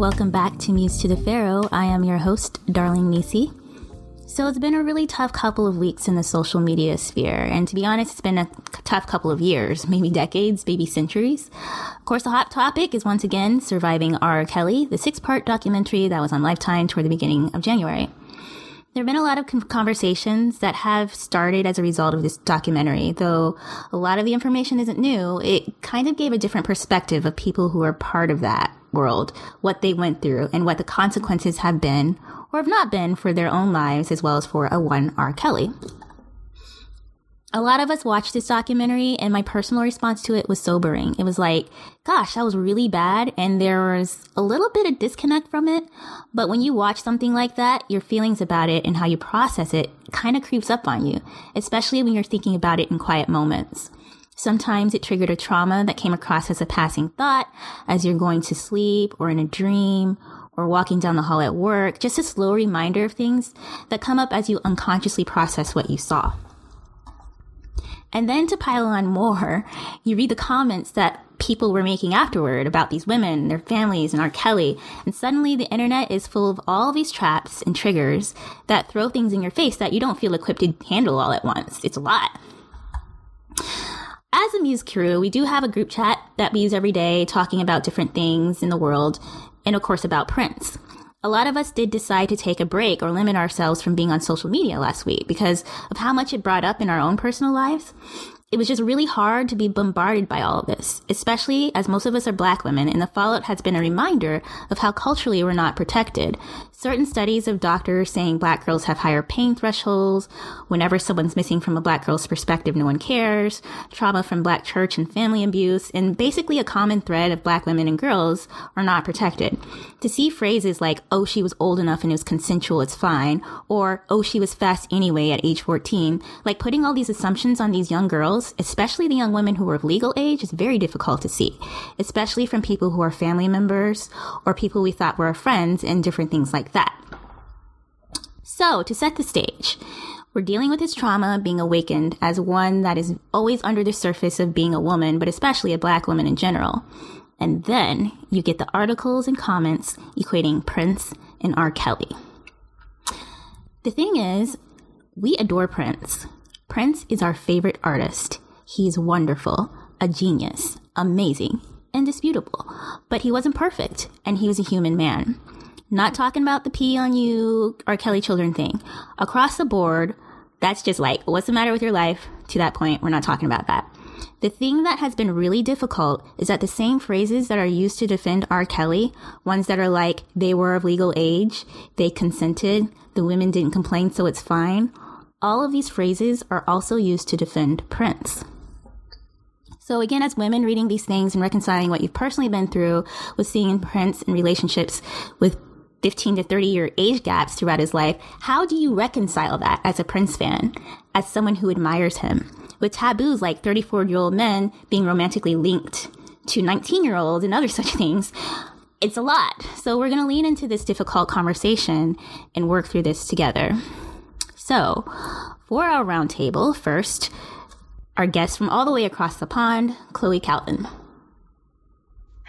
Welcome back to Muse to the Pharaoh. I am your host, Darling Nisi. So it's been a really tough couple of weeks in the social media sphere, and to be honest, it's been a tough couple of years, maybe decades, maybe centuries. Of course, the hot topic is once again surviving R. Kelly, the six-part documentary that was on Lifetime toward the beginning of January. There have been a lot of conversations that have started as a result of this documentary, though a lot of the information isn't new. It kind of gave a different perspective of people who are part of that world, what they went through, and what the consequences have been or have not been for their own lives as well as for a one R. Kelly. A lot of us watched this documentary, and my personal response to it was sobering. It was like, gosh, that was really bad, and there was a little bit of disconnect from it. But when you watch something like that, your feelings about it and how you process it kind of creeps up on you, especially when you're thinking about it in quiet moments. Sometimes it triggered a trauma that came across as a passing thought as you're going to sleep or in a dream or walking down the hall at work, just a slow reminder of things that come up as you unconsciously process what you saw. And then to pile on more, you read the comments that people were making afterward about these women, their families, and R. Kelly, and suddenly the internet is full of all these traps and triggers that throw things in your face that you don't feel equipped to handle all at once. It's a lot. As a Muse crew, we do have a group chat that we use every day talking about different things in the world, and of course about Prince a lot of us did decide to take a break or limit ourselves from being on social media last week because of how much it brought up in our own personal lives it was just really hard to be bombarded by all of this, especially as most of us are black women, and the fallout has been a reminder of how culturally we're not protected. Certain studies of doctors saying black girls have higher pain thresholds. Whenever someone's missing from a black girl's perspective, no one cares. Trauma from black church and family abuse, and basically a common thread of black women and girls are not protected. To see phrases like, oh, she was old enough and it was consensual, it's fine, or, oh, she was fast anyway at age 14, like putting all these assumptions on these young girls especially the young women who are of legal age, is very difficult to see, especially from people who are family members or people we thought were friends and different things like that. So, to set the stage, we're dealing with his trauma being awakened as one that is always under the surface of being a woman, but especially a black woman in general. And then you get the articles and comments equating Prince and R. Kelly. The thing is, we adore Prince. Prince is our favorite artist. He's wonderful, a genius, amazing, indisputable. But he wasn't perfect, and he was a human man. Not talking about the pee on you R. Kelly children thing. Across the board, that's just like, what's the matter with your life? To that point, we're not talking about that. The thing that has been really difficult is that the same phrases that are used to defend R. Kelly, ones that are like, they were of legal age, they consented, the women didn't complain, so it's fine, all of these phrases are also used to defend Prince. So again, as women reading these things and reconciling what you've personally been through with seeing Prince in relationships with 15 to 30 year age gaps throughout his life, how do you reconcile that as a Prince fan, as someone who admires him, with taboos like 34 year old men being romantically linked to 19 year olds and other such things? It's a lot. So we're going to lean into this difficult conversation and work through this together. So, for our roundtable, first, our guest from all the way across the pond, Chloe Calvin.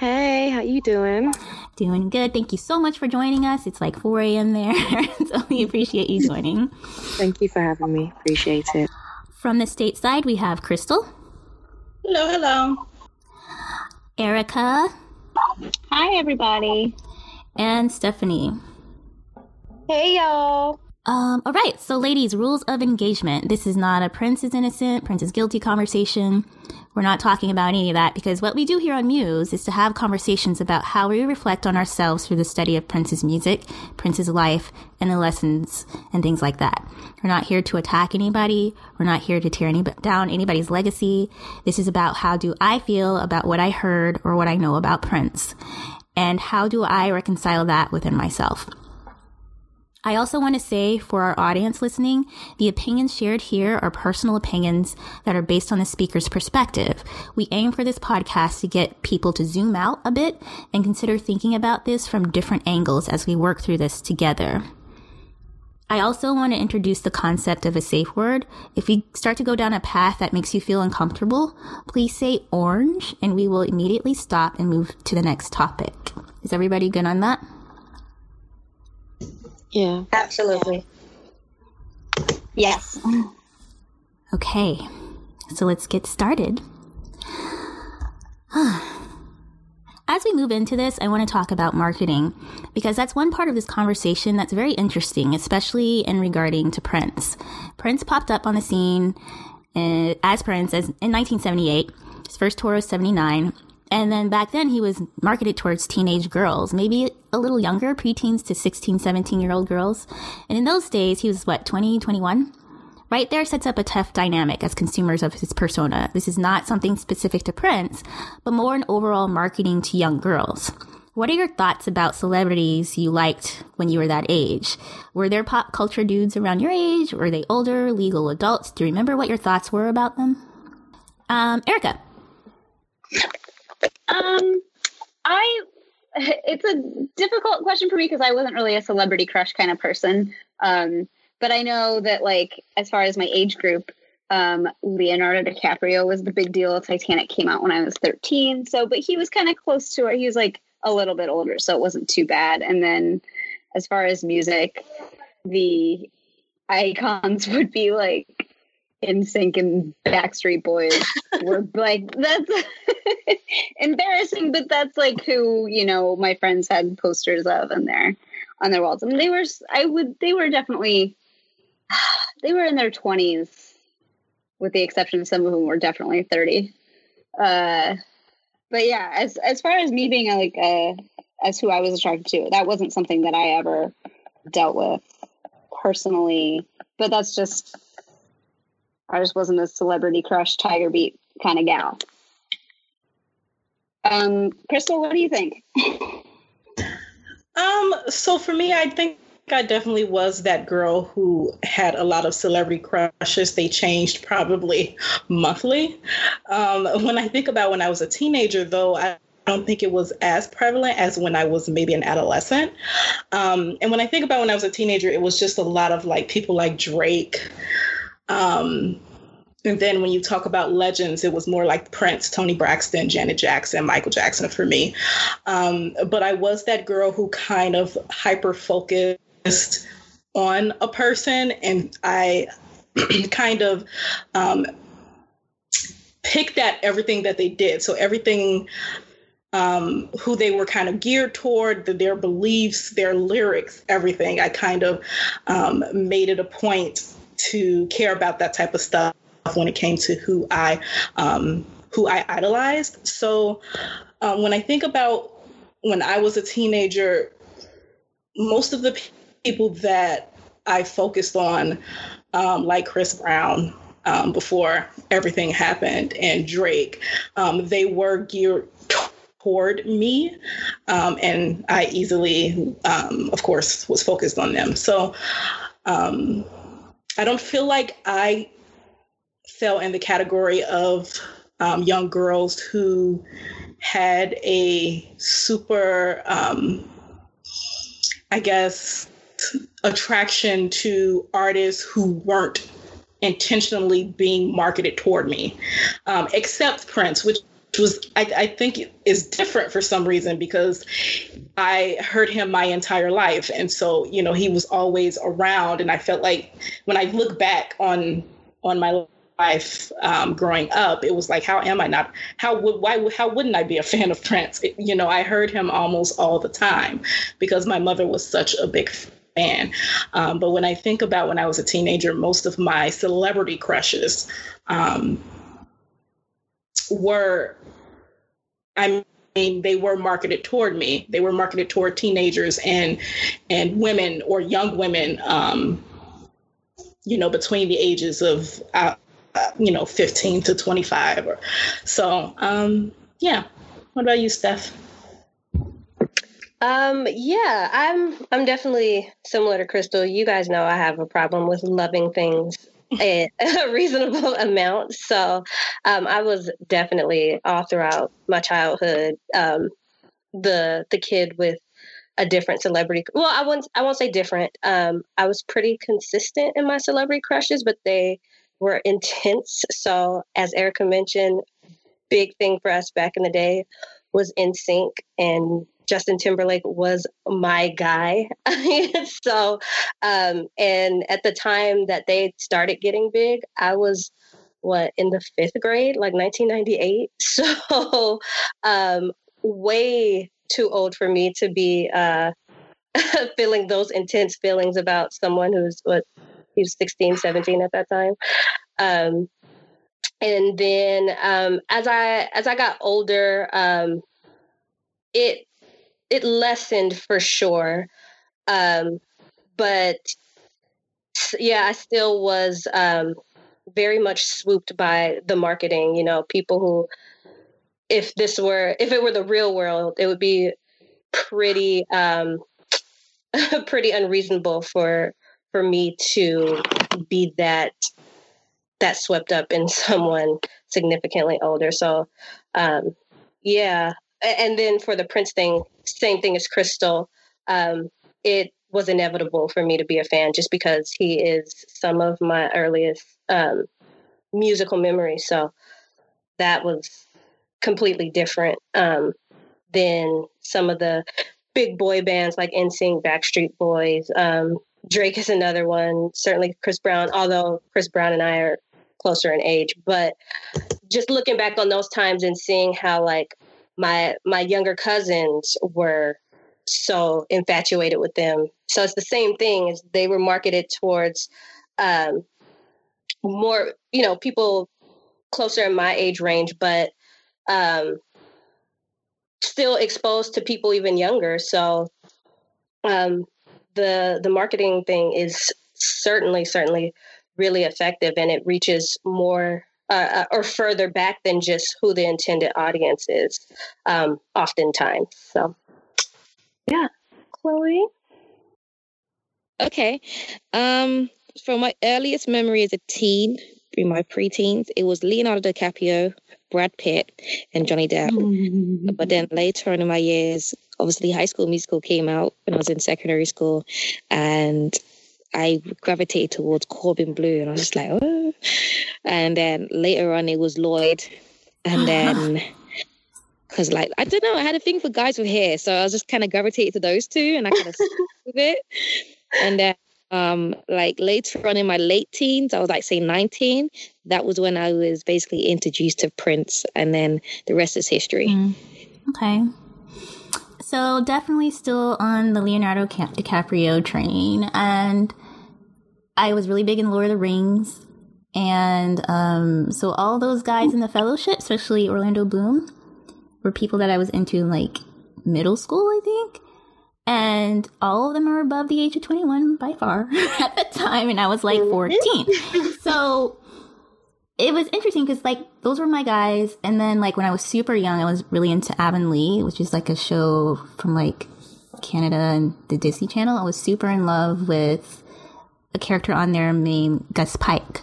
Hey, how you doing? Doing good. Thank you so much for joining us. It's like 4 a.m. there, so we appreciate you joining. Thank you for having me. Appreciate it. From the stateside, we have Crystal. Hello, hello. Erica. Hi, everybody. And Stephanie. Hey, y'all. Um, all right. So, ladies, rules of engagement. This is not a Prince is innocent, Prince is guilty conversation. We're not talking about any of that because what we do here on Muse is to have conversations about how we reflect on ourselves through the study of Prince's music, Prince's life, and the lessons and things like that. We're not here to attack anybody. We're not here to tear any, down anybody's legacy. This is about how do I feel about what I heard or what I know about Prince? And how do I reconcile that within myself? I also want to say for our audience listening, the opinions shared here are personal opinions that are based on the speaker's perspective. We aim for this podcast to get people to zoom out a bit and consider thinking about this from different angles as we work through this together. I also want to introduce the concept of a safe word. If you start to go down a path that makes you feel uncomfortable, please say orange and we will immediately stop and move to the next topic. Is everybody good on that? Yeah. Absolutely. Yes. Okay, so let's get started. As we move into this, I want to talk about marketing because that's one part of this conversation that's very interesting, especially in regarding to Prince. Prince popped up on the scene uh, as Prince as in 1978. His first tour was 79. And then back then he was marketed towards teenage girls, maybe a little younger, preteens to 16, 17 year old girls. And in those days, he was what, 20, 21? Right there sets up a tough dynamic as consumers of his persona. This is not something specific to Prince, but more an overall marketing to young girls. What are your thoughts about celebrities you liked when you were that age? Were there pop culture dudes around your age? Were they older, legal adults? Do you remember what your thoughts were about them? Um, Erica. Um, I it's a difficult question for me because I wasn't really a celebrity crush kind of person. Um, but I know that like as far as my age group, um, Leonardo DiCaprio was the big deal. Titanic came out when I was 13. So, but he was kind of close to it. He was like a little bit older, so it wasn't too bad. And then as far as music, the icons would be like NSYNC and Backstreet Boys were like that's embarrassing, but that's like who you know my friends had posters of in their on their walls. Mean, they were I would they were definitely they were in their twenties, with the exception of some of them were definitely thirty. Uh, but yeah, as as far as me being like uh, as who I was attracted to, that wasn't something that I ever dealt with personally. But that's just just wasn't a celebrity crush Tiger Beat kind of gal. Um, Crystal, what do you think? Um, so for me, I think I definitely was that girl who had a lot of celebrity crushes. They changed probably monthly. Um, when I think about when I was a teenager, though, I don't think it was as prevalent as when I was maybe an adolescent. Um, and when I think about when I was a teenager, it was just a lot of like people like Drake. Um, and then when you talk about legends, it was more like Prince, Toni Braxton, Janet Jackson, Michael Jackson for me. Um, but I was that girl who kind of hyper focused on a person and I kind of um, picked at everything that they did. So everything um, who they were kind of geared toward, the, their beliefs, their lyrics, everything. I kind of um, made it a point to care about that type of stuff when it came to who I um, who I idolized. So um, when I think about when I was a teenager, most of the people that I focused on, um, like Chris Brown, um, before everything happened, and Drake, um, they were geared toward me, um, and I easily, um, of course, was focused on them. So I don't feel like I fell in the category of young girls who had a super, I guess, attraction to artists who weren't intentionally being marketed toward me, um, except Prince, which was I, I, think is different for some reason because I heard him my entire life, and so you know he was always around, and I felt like when I look back on on my life um, growing up, it was like, how am I not? How would why how wouldn't I be a fan of Prince? It, you know, I heard him almost all the time because my mother was such a big fan. Um, but when I think about when I was a teenager, most of my celebrity crushes um, were, I mean, they were marketed toward me. They were marketed toward teenagers and and women or young women. Um, you know, between the ages of uh, uh, you know 15 to 25 or so. Um, yeah. What about you, Steph? Um, yeah, I'm I'm definitely similar to Crystal. You guys know I have a problem with loving things a, a reasonable amount. So um, I was definitely all throughout my childhood um, the the kid with a different celebrity. Well, I won't I won't say different. Um, I was pretty consistent in my celebrity crushes, but they were intense. So as Erica mentioned, big thing for us back in the day was NSYNC and Justin Timberlake was my guy. so, um, and at the time that they started getting big, I was what in the fifth grade, like 1998. So, um, way too old for me to be uh, feeling those intense feelings about someone who's what he was 16, 17 at that time. Um, and then um, as I as I got older, um, it it lessened for sure, um, but yeah, I still was um, very much swooped by the marketing. You know, people who, if this were if it were the real world, it would be pretty um, pretty unreasonable for for me to be that that swept up in someone significantly older. So, um, yeah. And then for the Prince thing, same thing as Crystal. Um, it was inevitable for me to be a fan just because he is some of my earliest um, musical memories. So that was completely different um, than some of the big boy bands like NSYNC, Backstreet Boys. Um, Drake is another one. Certainly Chris Brown, although Chris Brown and I are closer in age. But just looking back on those times and seeing how like my my younger cousins were so infatuated with them. So it's the same thing as they were marketed towards um, more, you know, people closer in my age range, but um, still exposed to people even younger. So um, the the marketing thing is certainly certainly really effective and it reaches more uh, uh, or further back than just who the intended audience is um, oftentimes so. Yeah. Chloe? Okay. Um from my earliest memory as a teen through my preteens it was leonardo dicaprio brad pitt and johnny depp. But then later on in my years obviously high school musical came out when i was in secondary school and I gravitated towards Corbin Bleu, and I was just like, oh. And then later on, it was Lloyd, and then because like I don't know, I had a thing for guys with hair, so I was just kind of gravitated to those two, and I kind of with it. And then um like later on in my late teens, I was like say 19. That was when I was basically introduced to Prince, and then the rest is history. Mm. Okay. So definitely still on the Leonardo DiCaprio train, and I was really big in Lord of the Rings, and um, so all those guys in the Fellowship, especially Orlando Bloom, were people that I was into in like middle school, I think. And all of them are above the age of 21 by far at the time, and I was like 14. so it was interesting because like those were my guys and then like when i was super young i was really into avonlea which is like a show from like canada and the disney channel i was super in love with a character on there named gus pike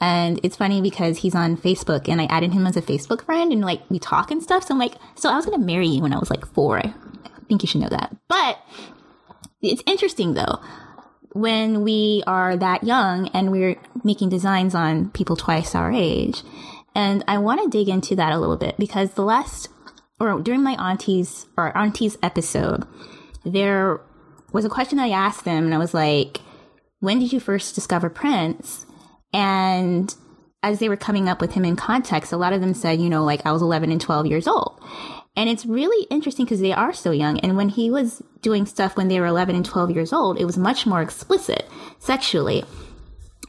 and it's funny because he's on facebook and i added him as a facebook friend and like we talk and stuff so i'm like so i was gonna marry you when i was like four i think you should know that but it's interesting though when we are that young and we're making designs on people twice our age. And I want to dig into that a little bit because the last, or during my auntie's or auntie's episode, there was a question I asked them, and I was like, "When did you first discover Prince?" And as they were coming up with him in context, a lot of them said, you know, like I was 11 and 12 years old. And it's really interesting because they are so young. And when he was doing stuff when they were 11 and 12 years old, it was much more explicit sexually.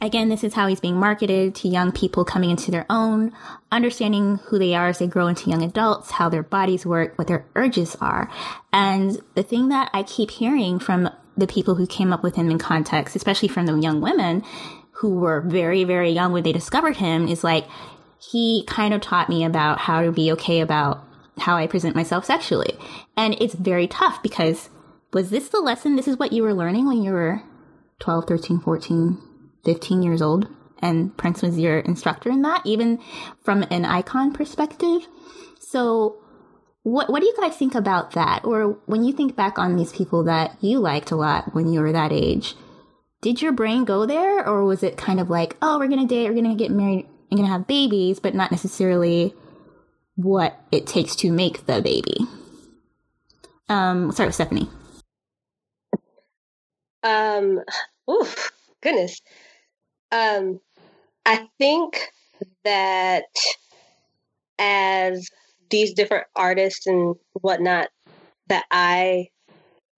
Again, this is how he's being marketed to young people coming into their own, understanding who they are as they grow into young adults, how their bodies work, what their urges are. And the thing that I keep hearing from the people who came up with him in context, especially from the young women who were very, very young when they discovered him, is like, he kind of taught me about how to be okay about how I present myself sexually. And it's very tough because was this the lesson? This is what you were learning when you were 12, 13, 14, 15 years old? And Prince was your instructor in that, even from an icon perspective. So, what what do you guys think about that? Or when you think back on these people that you liked a lot when you were that age, did your brain go there, or was it kind of like, oh, we're gonna date, we're gonna get married, and gonna have babies, but not necessarily what it takes to make the baby. Um, we'll start with Stephanie. Um, oof, goodness. Um, I think that as these different artists and whatnot that I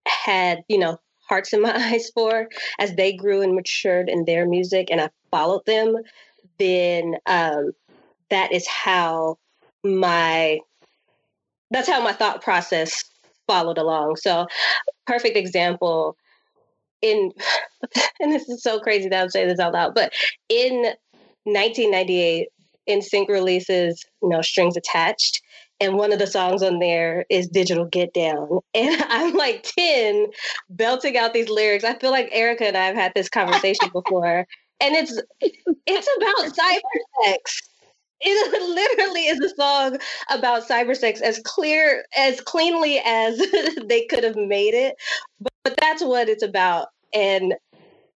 had, you know, hearts in my eyes for as they grew and matured in their music and I followed them, then um, that is how my that's how my thought process followed along. So perfect example in and this is so crazy that I'm saying this out loud, but in 1998, NSYNC releases, you know, Strings Attached, and one of the songs on there is Digital Get Down. And I'm like 10, belting out these lyrics. I feel like Erica and I have had this conversation before. And it's it's about cyber sex. It literally is a song about cyber sex as clear as cleanly as they could have made it. But, but that's what it's about. And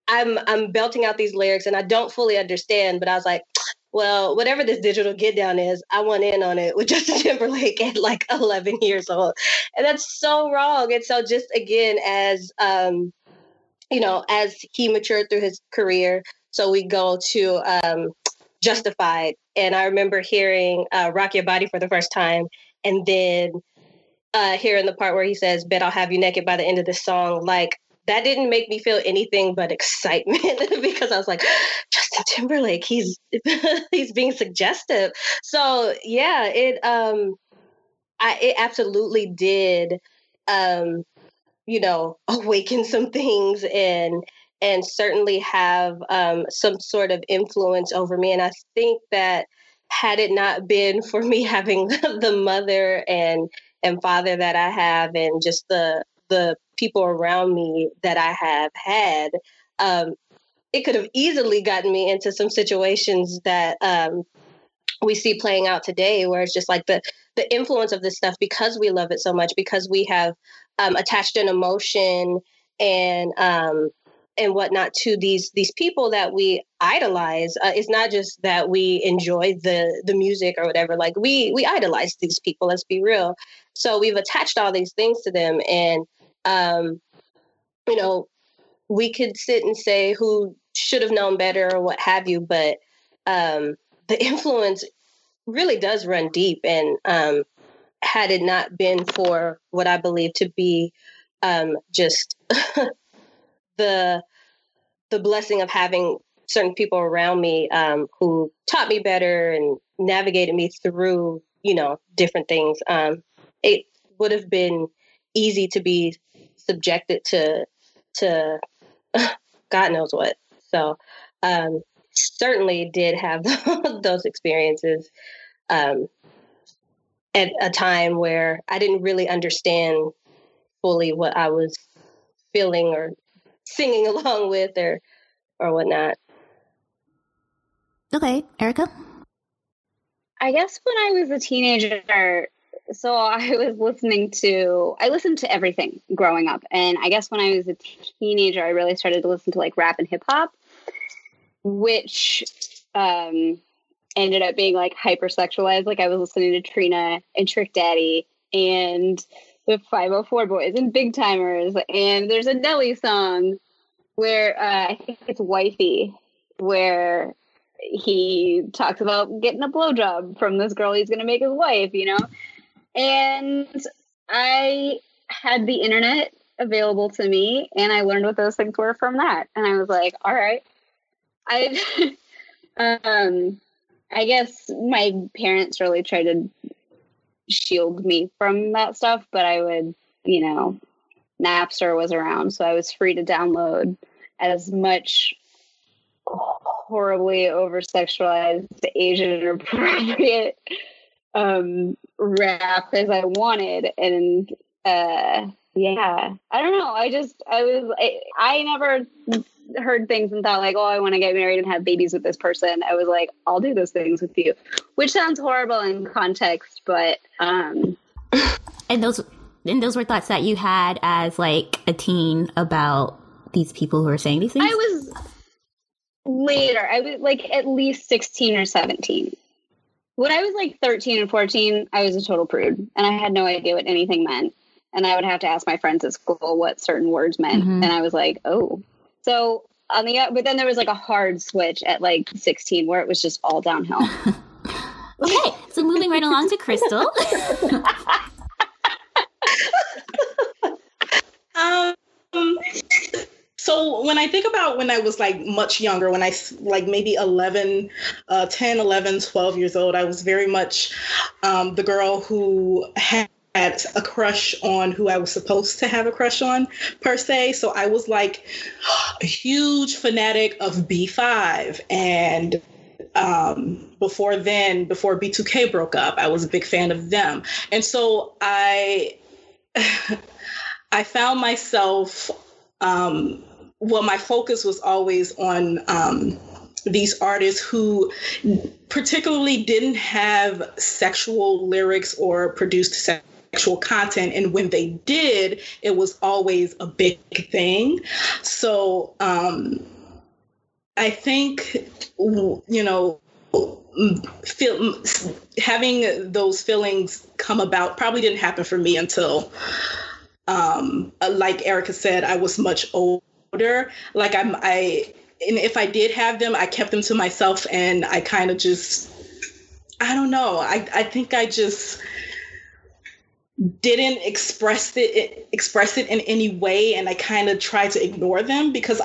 I'm I'm belting out these lyrics and I don't fully understand, but I was like, well, whatever this digital get down is, I went in on it with Justin Timberlake at like 11 years old. And that's so wrong. And so just again, as, um, you know, as he matured through his career, so we go to um, Justified. And I remember hearing uh, Rock Your Body for the first time. And then uh, hearing the part where he says, Bet I'll have you naked by the end of the song. Like, that didn't make me feel anything but excitement because I was like, Justin Timberlake, he's he's being suggestive. So yeah, it um I it absolutely did um you know awaken some things and and certainly have um some sort of influence over me. And I think that had it not been for me having the mother and and father that I have and just the the people around me that I have had, um, it could have easily gotten me into some situations that um, we see playing out today, where it's just like the the influence of this stuff because we love it so much, because we have um, attached an emotion and um, and whatnot to these these people that we idolize. Uh, it's not just that we enjoy the the music or whatever. Like we we idolize these people. Let's be real. So we've attached all these things to them, and um, you know, we could sit and say who should have known better or what have you, but um, the influence really does run deep. And um, had it not been for what I believe to be um, just the the blessing of having certain people around me um, who taught me better and navigated me through, you know, different things, um, it would have been easy to be subjected to to God knows what. So um, certainly did have those experiences um, at a time where I didn't really understand fully what I was feeling or singing along with or or whatnot. Okay, Erica. I guess when I was a teenager, so I was listening to I listened to everything growing up, and I guess when I was a teenager, I really started to listen to like rap and hip hop, which um, ended up being like hypersexualized. Like I was listening to Trina and Trick Daddy and the 504 Boys and Big Tymers, and there's a Nelly song where uh, I think it's Wifey, where he talks about getting a blowjob from this girl he's going to make his wife, you know? And I had the internet available to me and I learned what those things were from that. And I was like, all right. I um I guess my parents really tried to shield me from that stuff, but I would, you know, Napster was around, so I was free to download as much horribly over sexualized Asian appropriate um rap as I wanted and uh yeah. I don't know. I just I was I, I never heard things and thought like oh I want to get married and have babies with this person. I was like I'll do those things with you. Which sounds horrible in context but um and those and those were thoughts that you had as like a teen about these people who are saying these things? I was later. I was like at least 16 or 17 when I was like 13 and 14, I was a total prude and I had no idea what anything meant. and I would have to ask my friends at school what certain words meant, Mhm. and I was like, oh. So on the but then there was like a hard switch at like 16 where it was just all downhill. Okay, so moving right along to Crystal. Um, so when I think about when I was like much younger, when I like maybe 11, uh, 10, 11, 12 years old, I was very much um, the girl who had a crush on who I was supposed to have a crush on per se. So I was like a huge fanatic of B5 and um, before then, before B2K broke up, I was a big fan of them. And so I I found myself, um, well, my focus was always on um, these artists who particularly didn't have sexual lyrics or produced sexual content. And when they did, it was always a big thing. So um, I think, you know, feel, having those feelings come about probably didn't happen for me until um, like Erica said, I was much older. Like I'm, I, and if I did have them, I kept them to myself, and I kind of just, I don't know. I, I think I just didn't express it, express it in any way, and I kind of tried to ignore them because,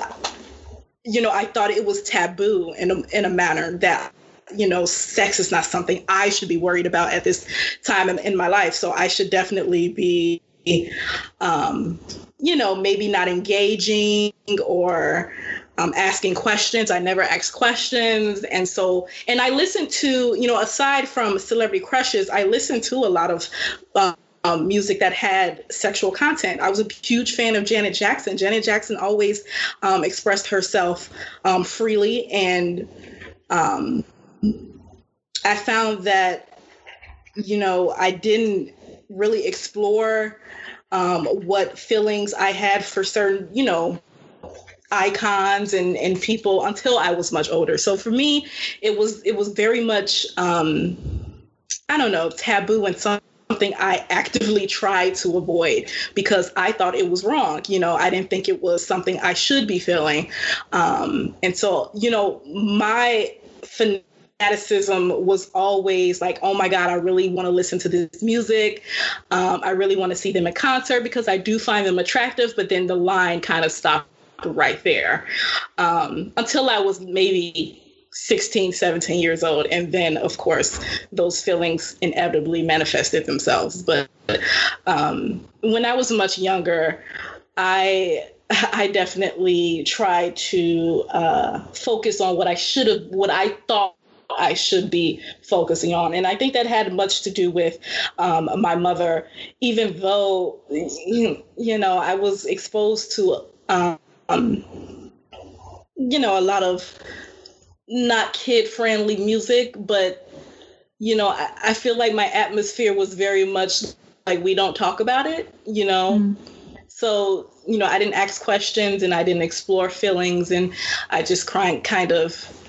you know, I thought it was taboo in a, in a manner that you know, sex is not something I should be worried about at this time in, in my life. So I should definitely be um, you know, maybe not engaging or um, asking questions. I never asked questions. And so, and I listened to, you know, aside from celebrity crushes, I listened to a lot of uh, um, music that had sexual content. I was a huge fan of Janet Jackson. Janet Jackson always um, expressed herself um, freely. And um, I found that, you know, I didn't really explore um, what feelings I had for certain, you know, icons and and people until I was much older. So for me, it was it was very much um, I don't know taboo and something I actively tried to avoid because I thought it was wrong. You know, I didn't think it was something I should be feeling, um, and so you know my fanaticism was always like, oh my God, I really want to listen to this music. Um, I really want to see them in concert because I do find them attractive, but then the line kind of stopped right there um, until I was maybe 16, 17 years old. And then, of course, those feelings inevitably manifested themselves. But um, when I was much younger, I I definitely tried to uh, focus on what I should have, what I thought I should be focusing on. And I think that had much to do with um, my mother, even though, you know, I was exposed to, um, you know, a lot of not kid friendly music, but, you know, I, I, feel like my atmosphere was very much like we don't talk about it, you know? Mm. So, you know, I didn't ask questions and I didn't explore feelings and I just kind of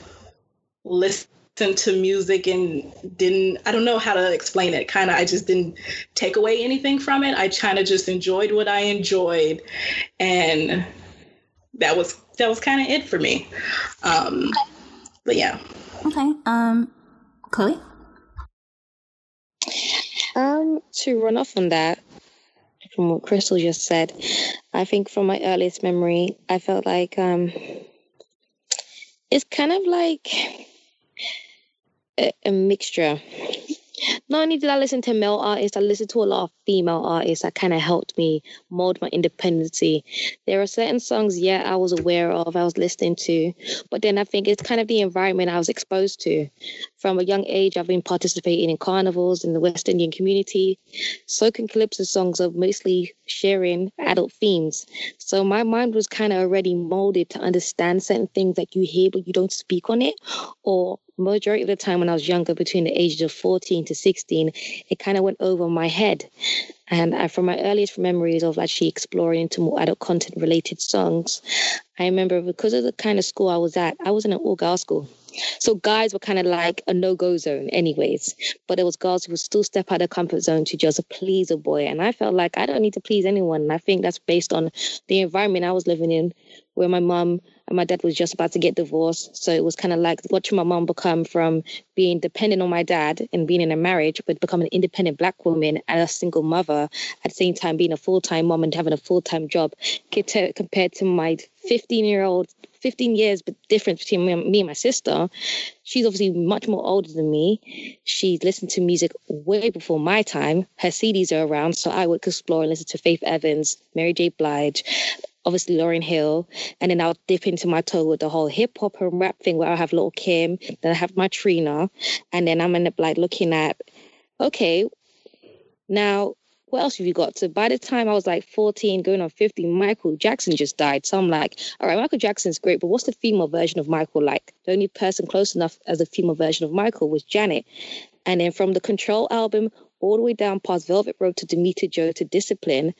listened to music and didn't i don't know how to explain it. Kind of i just didn't take away anything from it. I kind of just enjoyed what i enjoyed and that was that was kind of it for me. Um but yeah. Okay um chloe? Um to run off on that from what crystal just said i think from my earliest memory i felt like um it's kind of like a, mixture. Not only did I listen to male artists, I listened to a lot of female artists that kind of helped me mold my independency. There are certain songs, yeah, I was aware of, I was listening to, but then I think it's kind of the environment I was exposed to. From a young age, I've been participating in carnivals in the West Indian community, soca calypso songs are mostly sharing adult themes. So my mind was kind of already molded to understand certain things that you hear, but you don't speak on it, or majority of the time when I was younger, between the ages of 14 to 16, it kind of went over my head. And I, from my earliest memories of actually exploring into more adult content related songs, I remember because of the kind of school I was at, I was in an all girls school. So guys were kind of like a no-go zone anyways. But there was girls who would still step out of comfort zone to just please a boy. And I felt like I don't need to please anyone. And I think that's based on the environment I was living in where my mum and my dad was just about to get divorced. So it was kind of like watching my mom become from being dependent on my dad and being in a marriage, but becoming an independent black woman and a single mother at the same time being a full time mom and having a full time job compared to my 15 year old 15 years but difference between me and my sister. She's obviously much more older than me. She's listened to music way before my time. Her cds are around so i would explore and listen to faith evans mary j. Blige obviously Lauryn Hill, and then I'll dip into my toe with the whole hip hop and rap thing where I have Lil Kim, then I have my Trina, and then I'm end up like looking at, okay, now what else have you got? So by the time I was like 14, going on 15, Michael Jackson just died. So I'm like, all right, Michael Jackson's great, but what's the female version of Michael like? The only person close enough as a female version of Michael was Janet. And then from the Control album all the way down past Velvet Rope to Damita Jo to Discipline,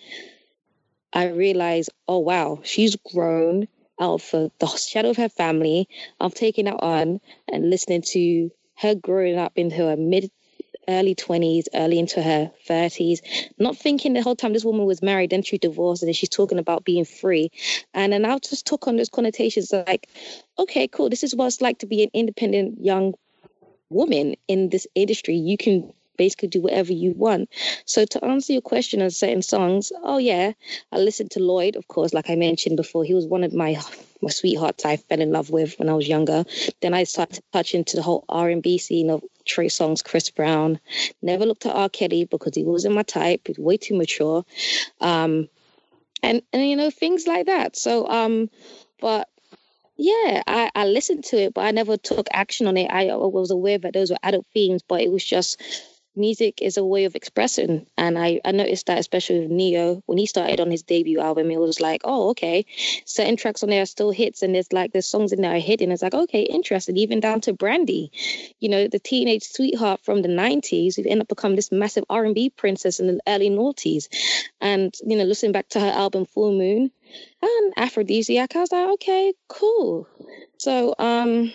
I realized, oh wow, she's grown out of the shadow of her family. I've taken that on and listening to her growing up into her mid early 20s, early into her 30s, not thinking the whole time this woman was married, then she divorced, and then she's talking about being free. And then I just took on those connotations like, okay, cool, this is what it's like to be an independent young woman in this industry. You can basically do whatever you want. So to answer your question on certain songs, oh yeah, I listened to Lloyd, of course, like I mentioned before. He was one of my my sweethearts I fell in love with when I was younger. Then I started to touch into the whole R and B scene of Trey Songz, Chris Brown. Never looked at R. Kelly because he wasn't my type. He's way too mature. Um, and and you know things like that. So um, but yeah, I, I listened to it, but I never took action on it. I, I was aware that those were adult themes, but it was just music is a way of expressing. And I, I noticed that especially with Ne-Yo, when he started on his debut album, it was like, oh, okay, certain tracks on there are still hits and there's like there's songs in there are hidden. It's like, okay, interesting. Even down to Brandy, you know, the teenage sweetheart from the 90s who ended up becoming this massive R&B princess in the early noughties. And, you know, listening back to her album Full Moon and Afrodisiac, I was like, okay, cool. So, um,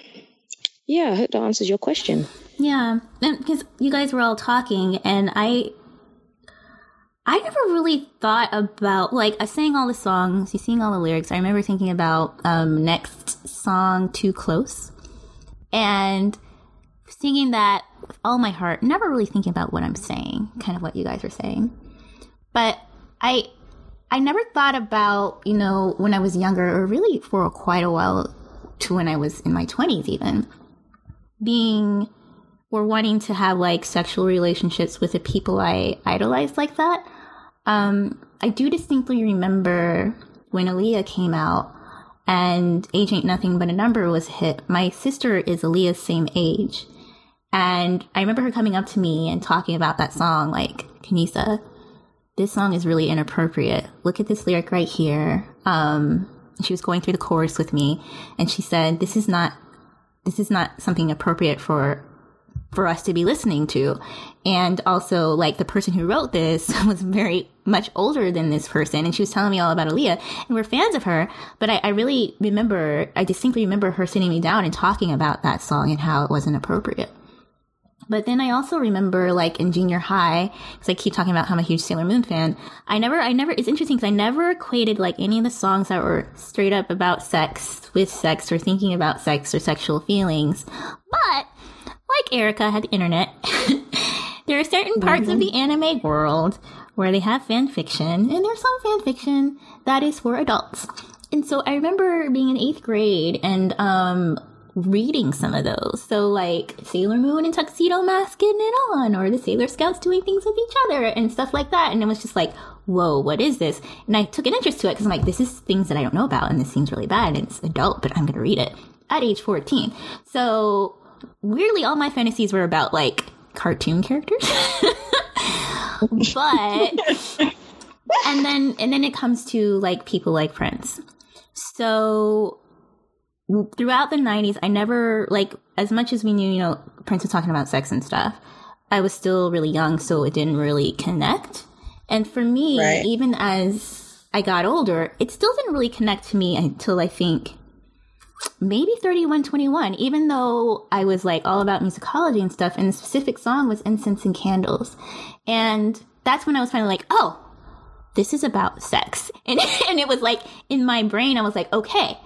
yeah, I hope that answers your question. Yeah, because you guys were all talking, and I, I never really thought about like I sang all the songs, you sing all the lyrics. I remember thinking about um, Next song, "Too Close," and singing that with all my heart. Never really thinking about what I'm saying, kind of what you guys were saying, but I, I never thought about you know when I was younger, or really for quite a while, to when I was in my twenties even, being were wanting to have like sexual relationships with the people I idolized like that. Um, I do distinctly remember when Aaliyah came out and Age Ain't Nothing But a Number was hit. My sister is Aaliyah's same age. And I remember her coming up to me and talking about that song, like, Kanisa, this song is really inappropriate. Look at this lyric right here. Um, she was going through the chorus with me and she said, this is not, this is not something appropriate for for us to be listening to. And also, like, the person who wrote this was very much older than this person, and she was telling me all about Aaliyah, and we're fans of her. But I, I really remember, I distinctly remember her sitting me down and talking about that song and how it wasn't appropriate. But then I also remember, like in junior high, because I keep talking about how I'm a huge Sailor Moon fan. I never, I never. It's interesting because I never equated like any of the songs that were straight up about sex with sex or thinking about sex or sexual feelings. But like Erica had the internet, there are certain parts mm-hmm. of the anime world where they have fan fiction, and there's some fan fiction that is for adults. And so I remember being in eighth grade and um, reading some of those. So like Sailor Moon and Tuxedo Mask getting it on, or the Sailor Scouts doing things with each other and stuff like that. And it was just like, whoa, what is this? And I took an interest to it because I'm like, this is things that I don't know about, and this seems really bad, and it's adult, but I'm going to read it at age 14. So weirdly, all my fantasies were about like cartoon characters. but and then and then it comes to like people like Prince. So throughout the 90s, I never like as much as we knew, you know, Prince was talking about sex and stuff. I was still really young, so it didn't really connect. And for me, right. even as I got older, it still didn't really connect to me until I think maybe 3121, even though I was like all about musicology and stuff. And the specific song was Incense and Candles. And that's when I was finally like, oh, this is about sex. And, and it was like in my brain, I was like, okay,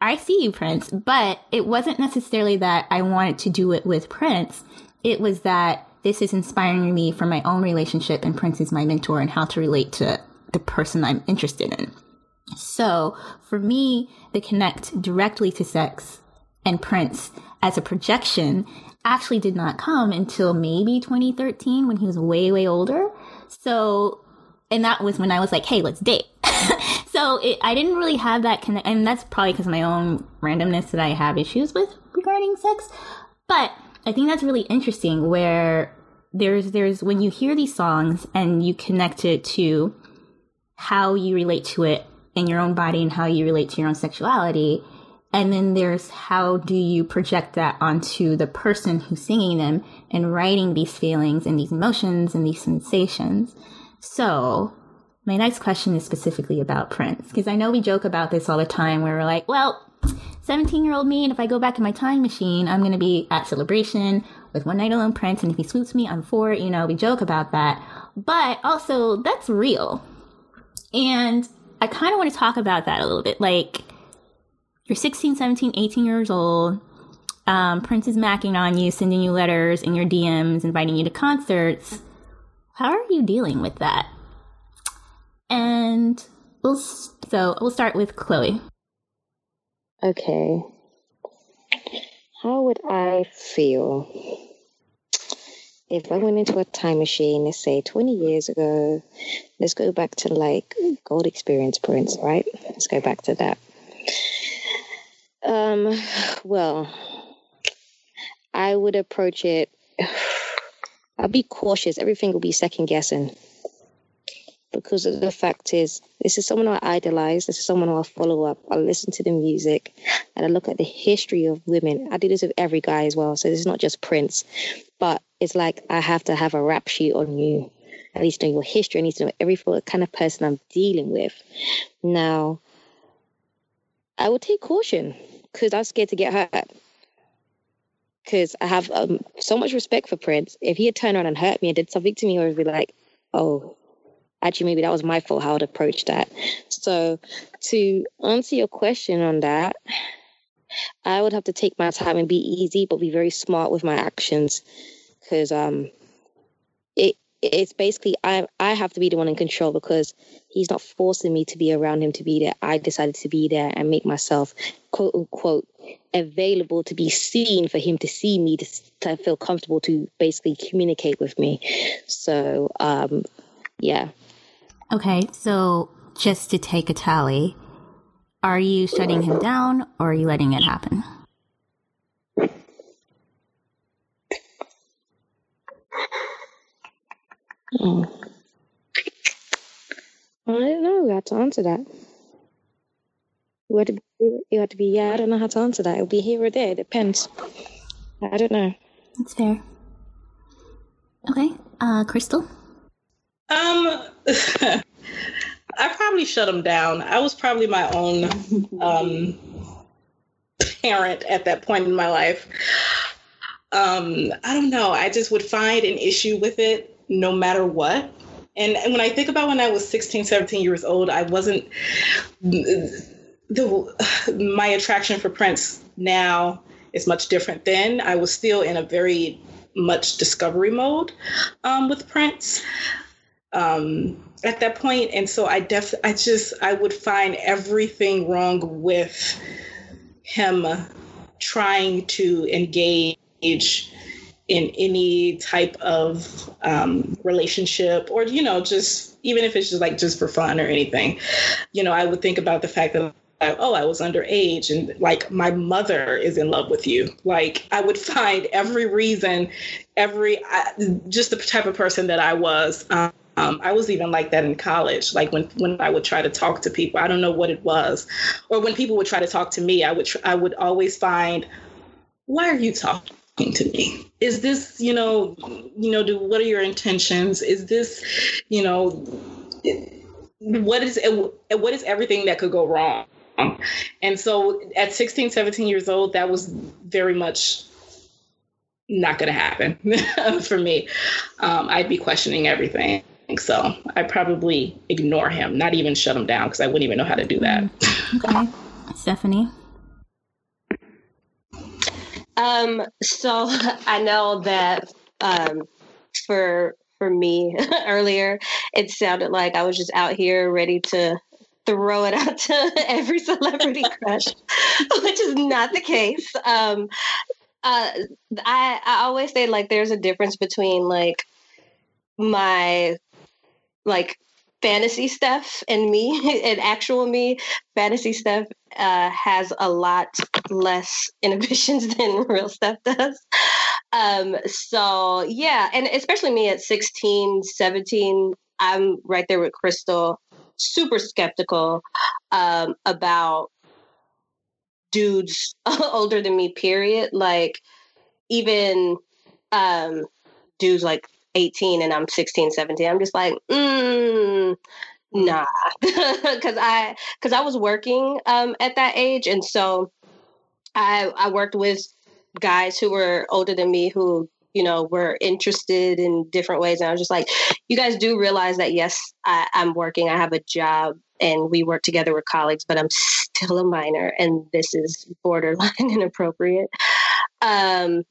I see you, Prince. But it wasn't necessarily that I wanted to do it with Prince. It was that this is inspiring me for my own relationship and Prince is my mentor and how to relate to the person I'm interested in. So for me, the connect directly to sex and Prince as a projection actually did not come until maybe 2013 when he was way, way older. So, and that was when I was like, hey, let's date. so it, I didn't really have that connect, and that's probably because of my own randomness that I have issues with regarding sex. But I think that's really interesting where there's, there's, when you hear these songs and you connect it to how you relate to it in your own body and how you relate to your own sexuality. And then there's how do you project that onto the person who's singing them and writing these feelings and these emotions and these sensations. So my next question is specifically about Prince, because I know we joke about this all the time where we're like, well, 17 year old me, and if I go back in my time machine, I'm going to be at celebration with One Night Alone Prince, and if he swoops me, I'm it. You know, we joke about that. But also, that's real. And I kind of want to talk about that a little bit. Like, you're 16, 17, 18 years old. Um, Prince is macking on you, sending you letters in your DMs, inviting you to concerts. How are you dealing with that? And we'll, so we'll start with Chloe. Okay. How would I feel if I went into a time machine, let's say 20 years ago, let's go back to like Gold Experience Prince, right? Let's go back to that. Um, well, I would approach it, I'd be cautious. Everything will be second guessing. Because of the fact is, this is someone I idolize. This is someone I follow up. I listen to the music and I look at the history of women. I do this with every guy as well. So this is not just Prince. But it's like I have to have a rap sheet on you. At least know your history. I need to know every kind of person I'm dealing with. Now, I would take caution because I'm scared to get hurt. Because I have um, so much respect for Prince. If he had turned around and hurt me and did something to me, I would be like, oh, actually, maybe that was my fault how I'd approach that. So, to answer your question on that, I would have to take my time and be easy, but be very smart with my actions, because um, it it's basically I I have to be the one in control because he's not forcing me to be around him to be there. I decided to be there and make myself quote unquote available to be seen for him to see me to, to feel comfortable to basically communicate with me. So um, yeah. Okay, so just to take a tally, are you shutting him down or are you letting it happen? Oh. I don't know how to answer that. You have to be, you have to be yeah, I don't know how to answer that. It'll be here or there. It depends. I don't know. That's fair. Okay, uh, Crystal? Um, I probably shut him down. I was probably my own um, parent at that point in my life. Um, I don't know. I just would find an issue with it no matter what. And, and when I think about when I was 16, 17 years old, I wasn't the my attraction for Prince now is much different then. I was still in a very much discovery mode um, with Prince um, at that point, and so I def I just I would find everything wrong with him trying to engage in any type of um, relationship or you know just even if it's just like just for fun or anything you know i would think about the fact that oh i was underage and like my mother is in love with you like i would find every reason every just the type of person that i was um, um, I was even like that in college. Like when when I would try to talk to people, I don't know what it was, or when people would try to talk to me, I would tr- I would always find, why are you talking? To me is this you know you know do what are your intentions is this you know what is what is everything that could go wrong And so at 16, 17 years old, that was very much not going to happen for me. Um, I'd be questioning everything. So I probably ignore him, not even shut him down because I wouldn't even know how to do that. Okay. Stephanie? Um, so I know that um, for for me earlier, it sounded like I was just out here ready to throw it out to every celebrity crush, which is not the case. Um, uh, I I always say like there's a difference between like my like fantasy stuff and me and actual me fantasy stuff uh, has a lot less inhibitions than real stuff does. Um so yeah and especially me at 16 17 i'm right there with crystal super skeptical um about dudes older than me period. Like even um dudes like 18 and i'm 16 17 i'm just like mm, nah because i because i was working um at that age and so i i worked with guys who were older than me who you know were interested in different ways and i was just like you guys do realize that yes I, i'm working i have a job and we work together with colleagues but i'm still a minor and this is borderline inappropriate. Um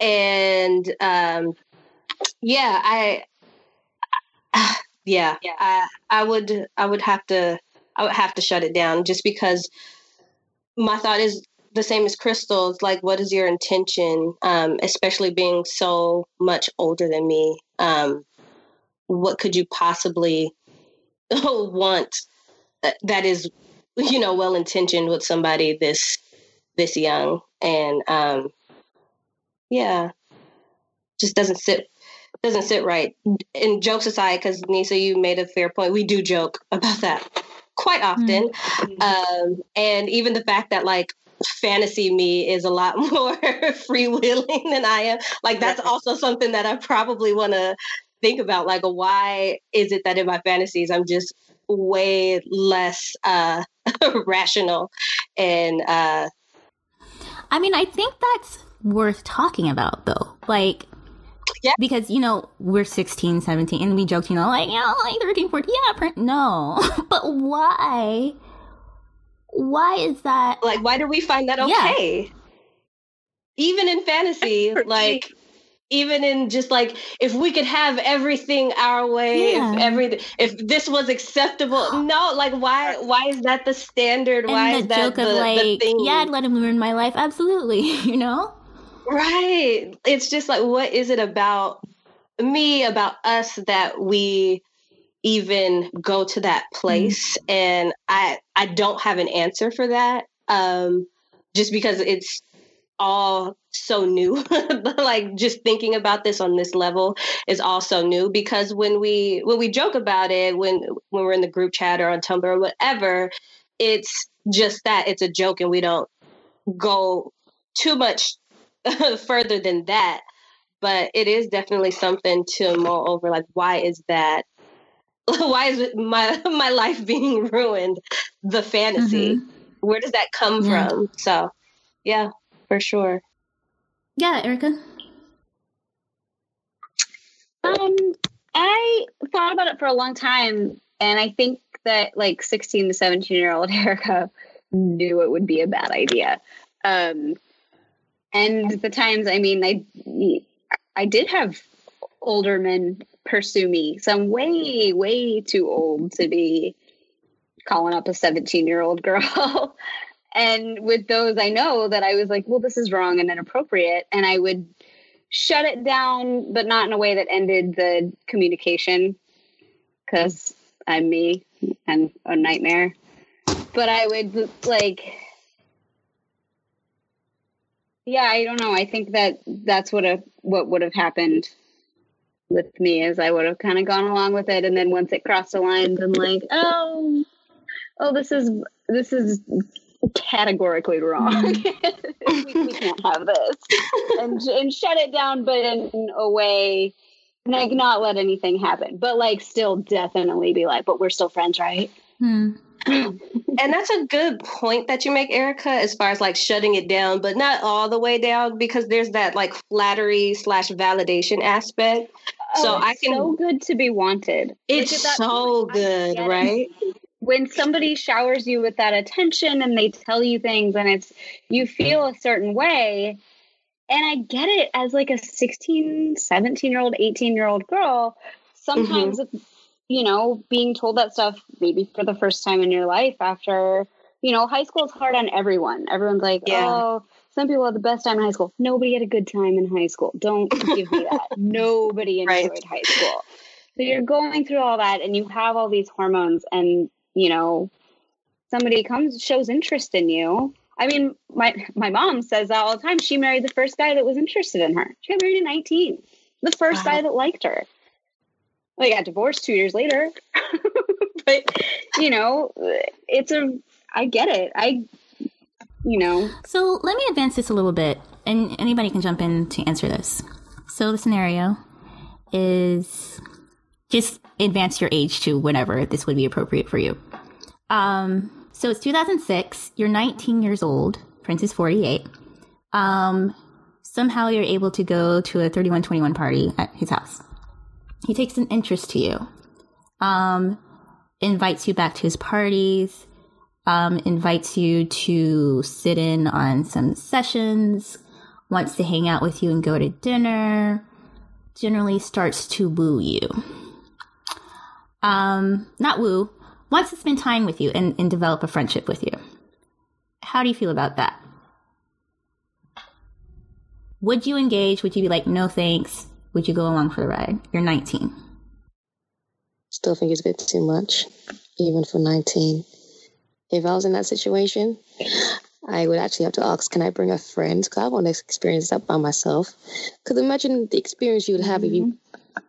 and um yeah i yeah, yeah. I, I would i would have to i would have to shut it down just because my thought is the same as crystals like what is your intention um, especially being so much older than me um, what could you possibly want that is you know well intentioned with somebody this this young and um yeah just doesn't sit doesn't sit right and jokes aside because nisa you made a fair point we do joke about that quite often mm-hmm. um and even the fact that like fantasy me is a lot more freewheeling than I am. Like that's also something that I probably want to think about. Like, why is it that in my fantasies I'm just way less uh, rational and uh, I mean, I think that's worth talking about though. Like yeah. Because, you know, we're 16, 17, and we joked, you know, like, yeah, like 13, 14. Yeah, print no. but why? why is that? Like, why do we find that okay? Yeah. Even in fantasy, like, even in just like if we could have everything our way yeah. if everything if this was acceptable no like why why is that the standard and why the is that joke the, of like the thing? yeah i'd let him ruin my life absolutely you know right it's just like what is it about me about us that we even go to that mm-hmm. place mm-hmm. and i i don't have an answer for that um just because it's all so new like just thinking about this on this level is also new because when we when we joke about it when when we're in the group chat or on tumblr or whatever it's just that it's a joke and we don't go too much further than that but it is definitely something to mull over like why is that why is my my life being ruined? The fantasy. Mm-hmm. Where does that come yeah. from? So, yeah, for sure. Yeah, Erica. Um, I thought about it for a long time, and I think that like 16 to 17 year old Erica knew it would be a bad idea. Um, and the times, I mean, I I did have older men pursue me. So I'm way, way too old to be calling up a 17 year old girl. and with those, I know that I was like, well, this is wrong and inappropriate. And I would shut it down, but not in a way that ended the communication because I'm me and a nightmare. But I would like, yeah, I don't know. I think that that's what a what would have happened with me is I would have kind of gone along with it. And then once it crossed the lines, I'm like, oh, oh, this is this is categorically wrong. we, we, can't have this, and and shut it down, but in a way, like not let anything happen, but like still definitely be like, but we're still friends, right? Hmm. And that's a good point that you make, Erica, as far as like shutting it down, but not all the way down because there's that like flattery slash validation aspect. Oh, so I can. so good to be wanted. it's so good, right? when somebody showers you with that attention and they tell you things and it's you feel a certain way and i get it as like a 16 17 year old 18 year old girl mm-hmm. sometimes if, you know being told that stuff maybe for the first time in your life after you know high school is hard on everyone. Everyone's like Yeah. oh some people had the best time in high school. Nobody had a good time in high school. Don't give me that. Nobody enjoyed Right. high school. So you're going through all that and you have all these hormones and you know somebody comes shows interest in you. I mean my my mom says that all the time. She married the first guy that was interested in her. She got married at 19 the first Wow. guy that liked her they got divorced two years later but you know it's a i get it i you know So let me advance this a little bit, and anybody can jump in to answer this. So the scenario is just advance your age to whenever this would be appropriate for you. Um, so it's 2006. You're 19 years old. Prince is 48. Um, somehow you're able to go to a 3121 party at his house. He takes an interest to you. Um, invites you back to his parties um, invites you to sit in on some sessions, wants to hang out with you and go to dinner, generally starts to woo you. Um, not woo, wants to spend time with you and, and develop a friendship with you. How do you feel about that? Would you engage? Would you be like, no thanks? Would you go along for the ride? You're 19. Still think it's a bit too much, even for 19. If I was in that situation, I would actually have to ask, can I bring a friend? Because I want to experience that by myself. Because imagine the experience you would have if you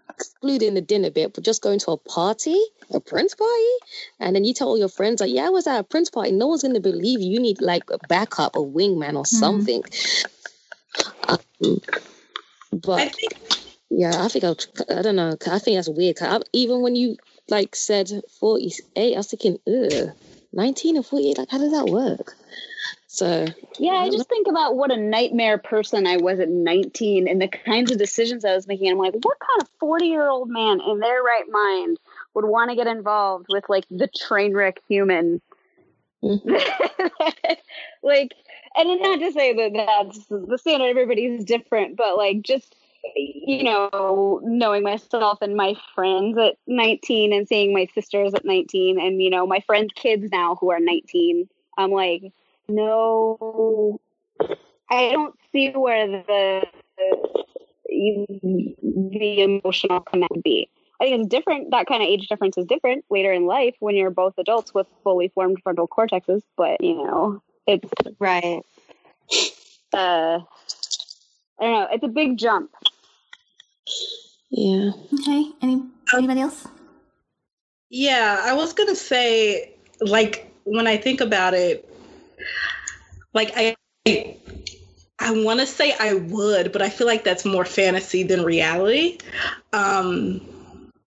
excluding the dinner bit, but just going to a party, a Prince party, and then you tell all your friends, like, yeah, I was at a Prince party. No one's going to believe you. You need like a backup, a wingman or something. Um, but I think yeah, I think I'll, I don't know. I think that's weird. I, even when you like said 48, I was thinking, ugh, 19 or 48, like, how does that work? So, Yeah, I just think about what a nightmare person I was at 19 and the kinds of decisions I was making. I'm like, what kind of 40 year old man in their right mind would want to get involved with like the train wreck human? Mm-hmm. like, and it's not to say that that's the standard, everybody's different, but like just, you know, knowing myself and my friends at 19 and seeing my sisters at 19 and, you know, my friends' kids now who are 19, I'm like, no, I don't see where the the, the emotional connect be. I think it's different. That kind of age difference is different later in life when you're both adults with fully formed frontal cortexes. But you know, it's Right. uh, I don't know. It's a big jump. yeah. Okay. Any anybody else? Yeah, I was gonna say, like, when I think about it, like I, I want to say I would, but I feel like that's more fantasy than reality. Um,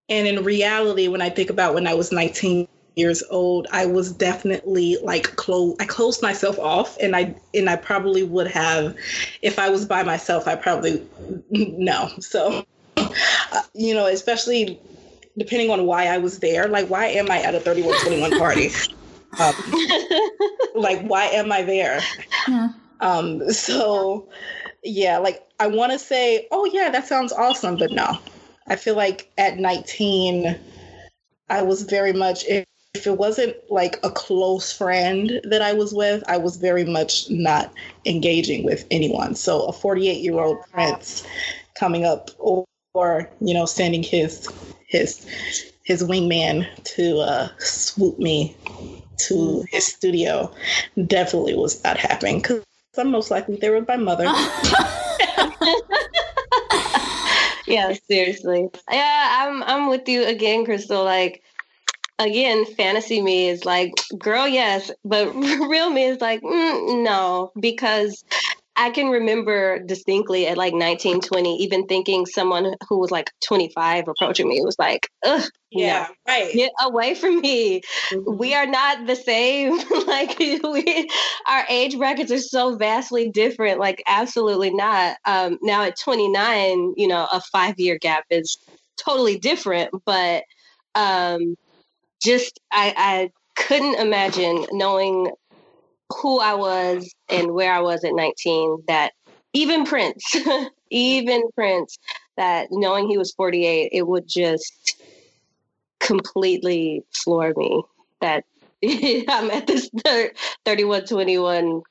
and in reality, when I think about when I was 19 years old, I was definitely like close. I closed myself off, and I and I probably would have, if I was by myself, I probably no. So, uh, you know, especially depending on why I was there. Like, why am I at a 3121 party? Um, like, why am I there? Yeah. Um, so, yeah, like, I want to say, oh, yeah, that sounds awesome, but no. I feel like at 19, I was very much, if, if it wasn't like a close friend that I was with, I was very much not engaging with anyone. So, a 48 year old prince coming up or, or, you know, sending his, his, his wingman to uh, swoop me to his studio definitely was not happening because I'm most likely there with my mother. Yeah, seriously. Yeah, I'm I'm with you again, Crystal. Like again, fantasy me is like, girl, yes, but real me is like, mm, no, because I can remember distinctly at like 19, 20, even thinking someone who was like 25 approaching me was like, ugh, Yeah, no, right. get away from me. Mhm. We are not the same. like we, our age brackets are so vastly different. Like absolutely not. Um, now at 29, you know, a five year gap is totally different. But um, just I, I couldn't imagine knowing who I was and where I was at 19 that even Prince, even Prince, that knowing he was 48, it would just completely floor me that I'm at this 3121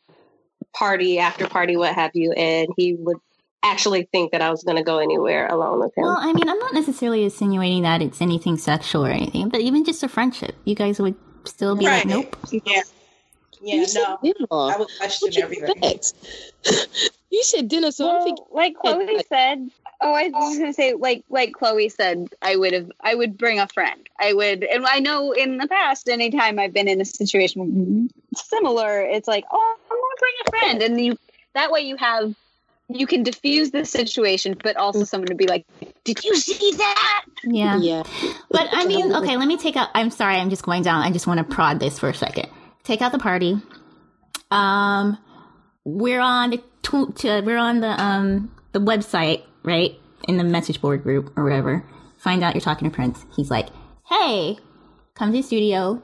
party, after party, what have you, and he would actually think that I was going to go anywhere alone with him. Well, I mean, I'm not necessarily insinuating that it's anything sexual or anything, but even just a friendship, you guys would still be like, nope. Yeah. Yeah, you said no. dinner. I would question you everything. you said dinner, so I'm thinking. like Chloe like- said, oh, I was gonna say, like like Chloe said, I would have, I would bring a friend. I would, and I know in the past, anytime I've been in a situation similar, it's like, oh, I'm gonna bring a friend, and you that way you have. You can diffuse the situation, but also someone to be like, "Did you see that?" Yeah. Yeah. But I mean, okay, let me take out. I'm sorry, I'm just going down. I just want to prod this for a second. Take out the party. Um, we're on the tw- to, we're on the um the website, right? In the message board group or whatever. Find out you're talking to Prince. He's like, "Hey, come to the studio.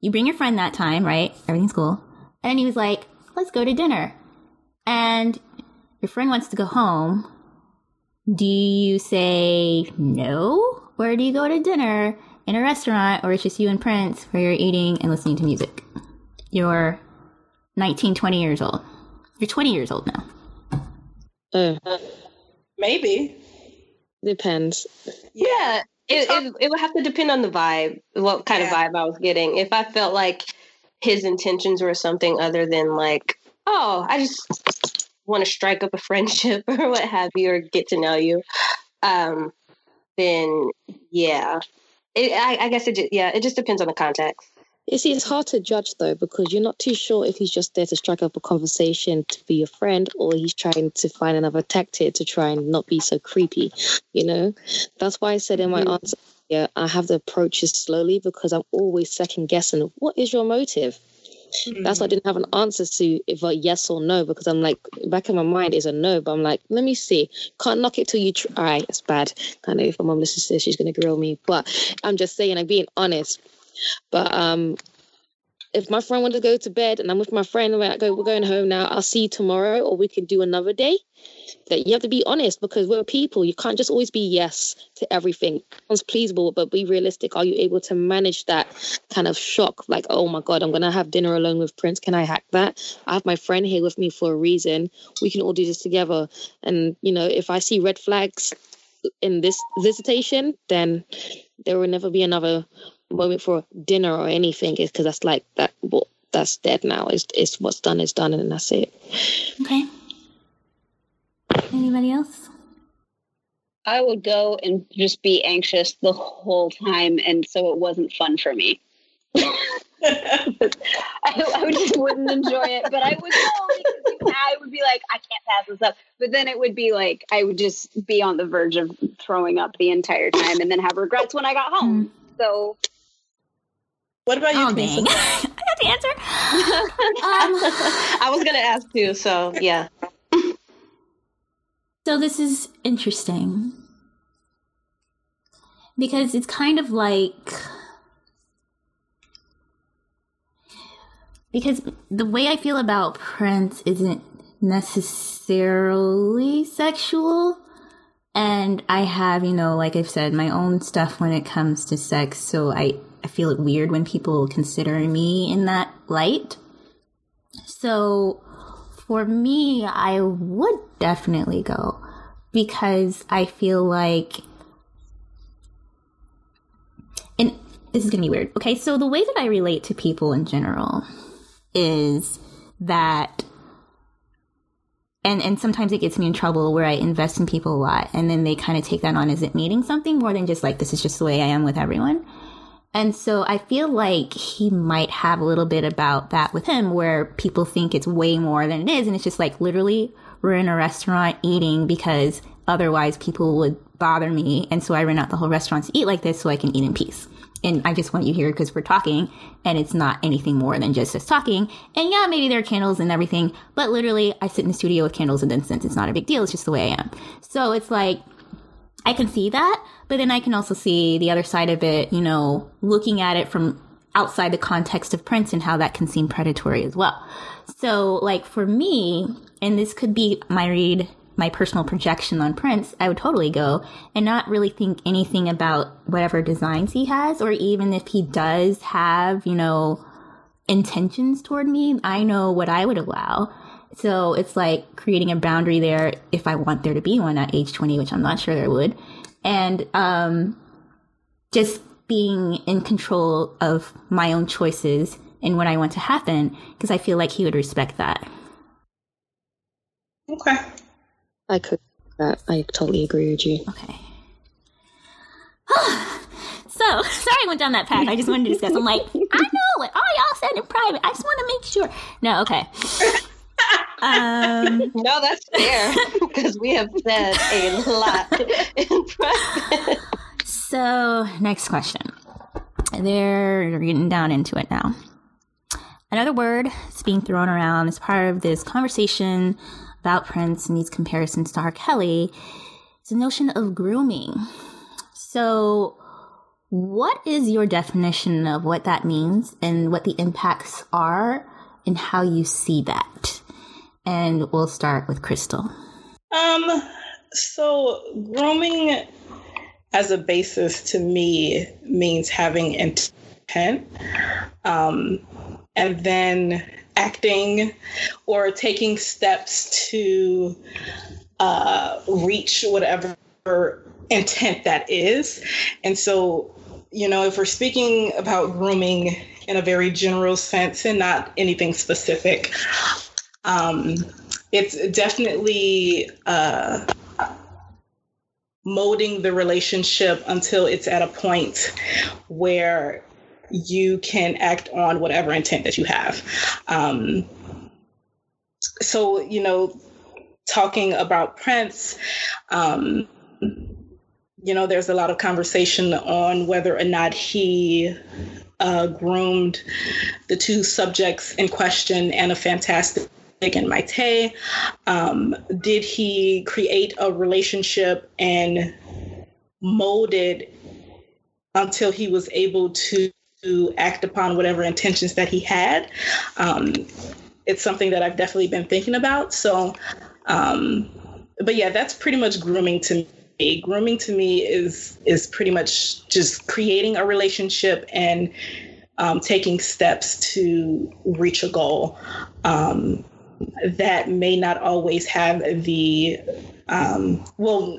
You bring your friend that time, right? Everything's cool." And then he was like, "Let's go to dinner." And your friend wants to go home. Do you say no? Or do you go to dinner in a restaurant or it's just you and Prince where you're eating and listening to music? You're 19, 20 years old. You're 20 years old now. Uh, Maybe. depends. Yeah, it, it, it would have to depend on the vibe, what kind Yeah. of vibe I was getting. If I felt like his intentions were something other than like, oh, I just want to strike up a friendship or what have you, or get to know you, um, then yeah, it, I, I guess it just, yeah, it just depends on the context. You see, it's hard to judge though because you're not too sure if he's just there to strike up a conversation to be your friend or he's trying to find another tactic to try and not be so creepy. You know, that's why I said in my Mhm. answer, yeah, I have to approach it slowly because I'm always second guessing. What is your motive? That's why I didn't have an answer to if a yes or no because I'm like back in my mind is a no, but I'm like, let me see. Can't knock it till you try. It's bad. I know if my mom listens to this, she's gonna grill me. But I'm just saying, I'm being honest. But um, if my friend wanted to go to bed and I'm with my friend, we're go, we're going home now. I'll see you tomorrow, or we can do another day. That you have to be honest because we're people. You can't just always be yes to everything. Sounds pleasable, but be realistic. Are you able to manage that kind of shock? Like, oh my god, I'm gonna have dinner alone with Prince. Can I hack that? I have my friend here with me for a reason. We can all do this together. And you know, if I see red flags in this visitation, then there will never be another moment for dinner or anything is because that's like that well, that's dead now it's, it's what's done is done and that's it Okay. Anybody else? I would go and just be anxious the whole time, and so it wasn't fun for me. I, I would just wouldn't enjoy it, but I would go because I would be like, I can't pass this up. But then it would be like I would just be on the verge of throwing up the entire time, and then have regrets when I got home. Mm. So What about you, Oh, Camisa? dang. I got the answer. Um, I was gonna ask too, so yeah. So this is interesting because it's kind of like because the way I feel about Prince isn't necessarily sexual and I have, you know, like I've said, my own stuff when it comes to sex, so I I feel it weird when people consider me in that light. So for me, I would definitely go because I feel like, and this is gonna be weird. Okay, so the way that I relate to people in general is that, and and sometimes it gets me in trouble where I invest in people a lot, and then they kind of take that on as it meaning something more than just like this is just the way I am with everyone. And so I feel like he might have a little bit about that with him where people think it's way more than it is. And it's just like literally we're in a restaurant eating because otherwise people would bother me. And so I rent out the whole restaurant to eat like this so I can eat in peace. And I just want you here because we're talking and it's not anything more than just us talking. And yeah, maybe there are candles and everything, but literally I sit in the studio with candles and incense. It's not a big deal. It's just the way I am. So it's like, I can see that, but then I can also see the other side of it, you know, looking at it from outside the context of Prince and how that can seem predatory as well. So, like for me, and this could be my read, my personal projection on Prince, I would totally go and not really think anything about whatever designs he has, or even if he does have, you know, intentions toward me, I know what I would allow. So it's like creating a boundary there if I want there to be one at age 20, which I'm not sure there would. And um, just being in control of my own choices and what I want to happen, because I feel like he would respect that. Okay. I could. That I totally agree with you. Okay. so sorry I went down that path. I just wanted to discuss. I'm like, I know what all y'all said in private. I just want to make sure. No, okay. Um, no, that's fair because we have said a lot in private. So, next question. They're getting down into it now. Another word that's being thrown around as part of this conversation about Prince and these comparisons to R. Kelly is the notion of grooming. So, what is your definition of what that means and what the impacts are and how you see that? And we'll start with Crystal. Um, so grooming as a basis to me means having intent. Um, and then acting or taking steps to uh, reach whatever intent that is. And so, you know, if we're speaking about grooming in a very general sense and not anything specific, um, it's definitely uh, molding the relationship until it's at a point where you can act on whatever intent that you have. Um, so, you know, talking about Prince, um, you know, there's a lot of conversation on whether or not he uh, groomed the two subjects in question, Anna Fantastic and Mayte? Um, did he create a relationship and mold it until he was able to act upon whatever intentions that he had? Um, it's something that I've definitely been thinking about. So, um, but yeah, that's pretty much grooming to me. Grooming to me is is pretty much just creating a relationship and um, taking steps to reach a goal. Um, that may not always have the um, well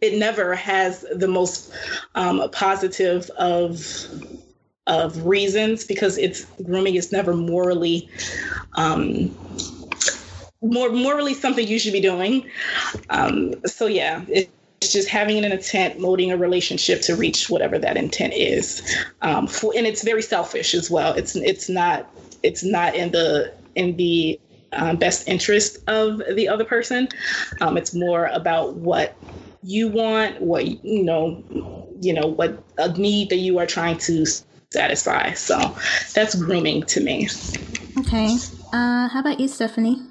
it never has the most um, positive of of reasons because it's grooming is never morally um, more morally something you should be doing. Um, so yeah, it's just having an intent, molding a relationship to reach whatever that intent is. Um, for, and it's very selfish as well. It's it's not it's not in the in the um, best interest of the other person. Um, it's more about what you want, what you know, you know, what a need that you are trying to satisfy. So that's grooming to me. Okay. Uh, how about you, Stephanie?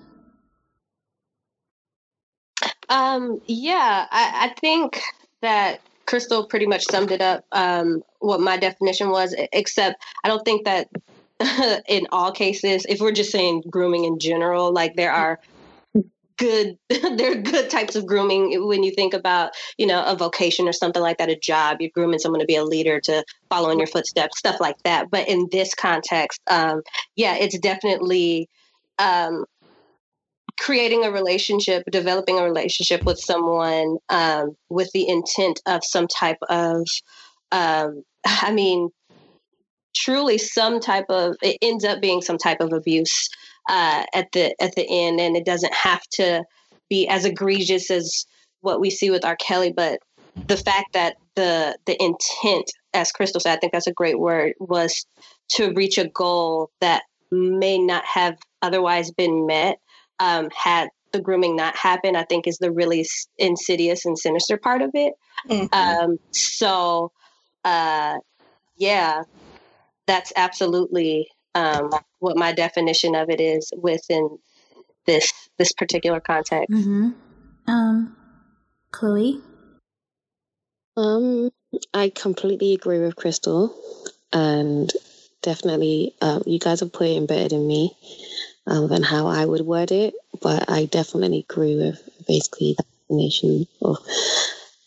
Um, yeah, I, I think that Crystal pretty much summed it up. Um, what my definition was, except I don't think that in all cases, if we're just saying grooming in general, like there are good there are good types of grooming. When you think about you know a vocation or something like that a job you're grooming someone to be a leader to follow in your footsteps stuff like that. But in this context um, yeah it's definitely um, creating a relationship developing a relationship with someone um, with the intent of some type of um, i mean truly some type of it ends up being some type of abuse uh, at the at the end, and it doesn't have to be as egregious as what we see with R. Kelly, but the fact that the the intent as Crystal said, I think that's a great word, was to reach a goal that may not have otherwise been met um, had the grooming not happened. I think is the really insidious and sinister part of it. Mm-hmm. Um, so, uh, yeah, that's absolutely um, what my definition of it is within this this particular context. Mm-hmm. Um, Chloe. Um, I completely agree with Crystal, and definitely, uh, you guys have put it better than me um, than how I would word it. But I definitely agree with basically the definition of.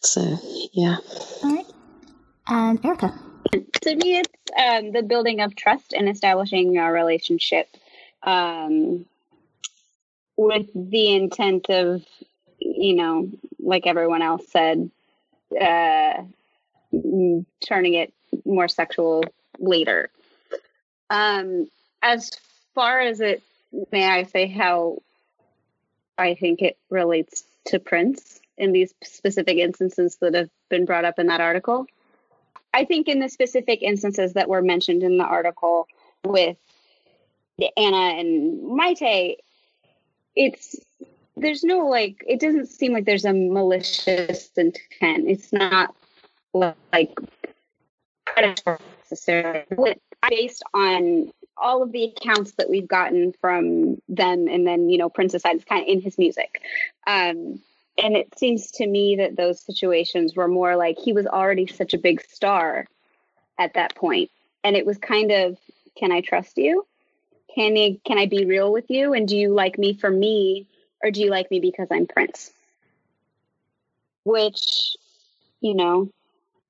So, yeah. All right, and Erica. To me, it's um, the building of trust and establishing a relationship um, with the intent of, you know, like everyone else said, uh, turning it more sexual later. Um, as far as it, may I say how I think it relates to Prince in these specific instances that have been brought up in that article. I think in the specific instances that were mentioned in the article with Anna and Mayte, it's there's no like it doesn't seem like there's a malicious intent. It's not like necessarily based on all of the accounts that we've gotten from them and then you know Prince's side is kind of in his music. Um, and it seems to me that those situations were more like he was already such a big star at that point. And it was kind of can i trust you? Can you can i be real with you? And do you like me for me or do you like me because i'm prince? Which you know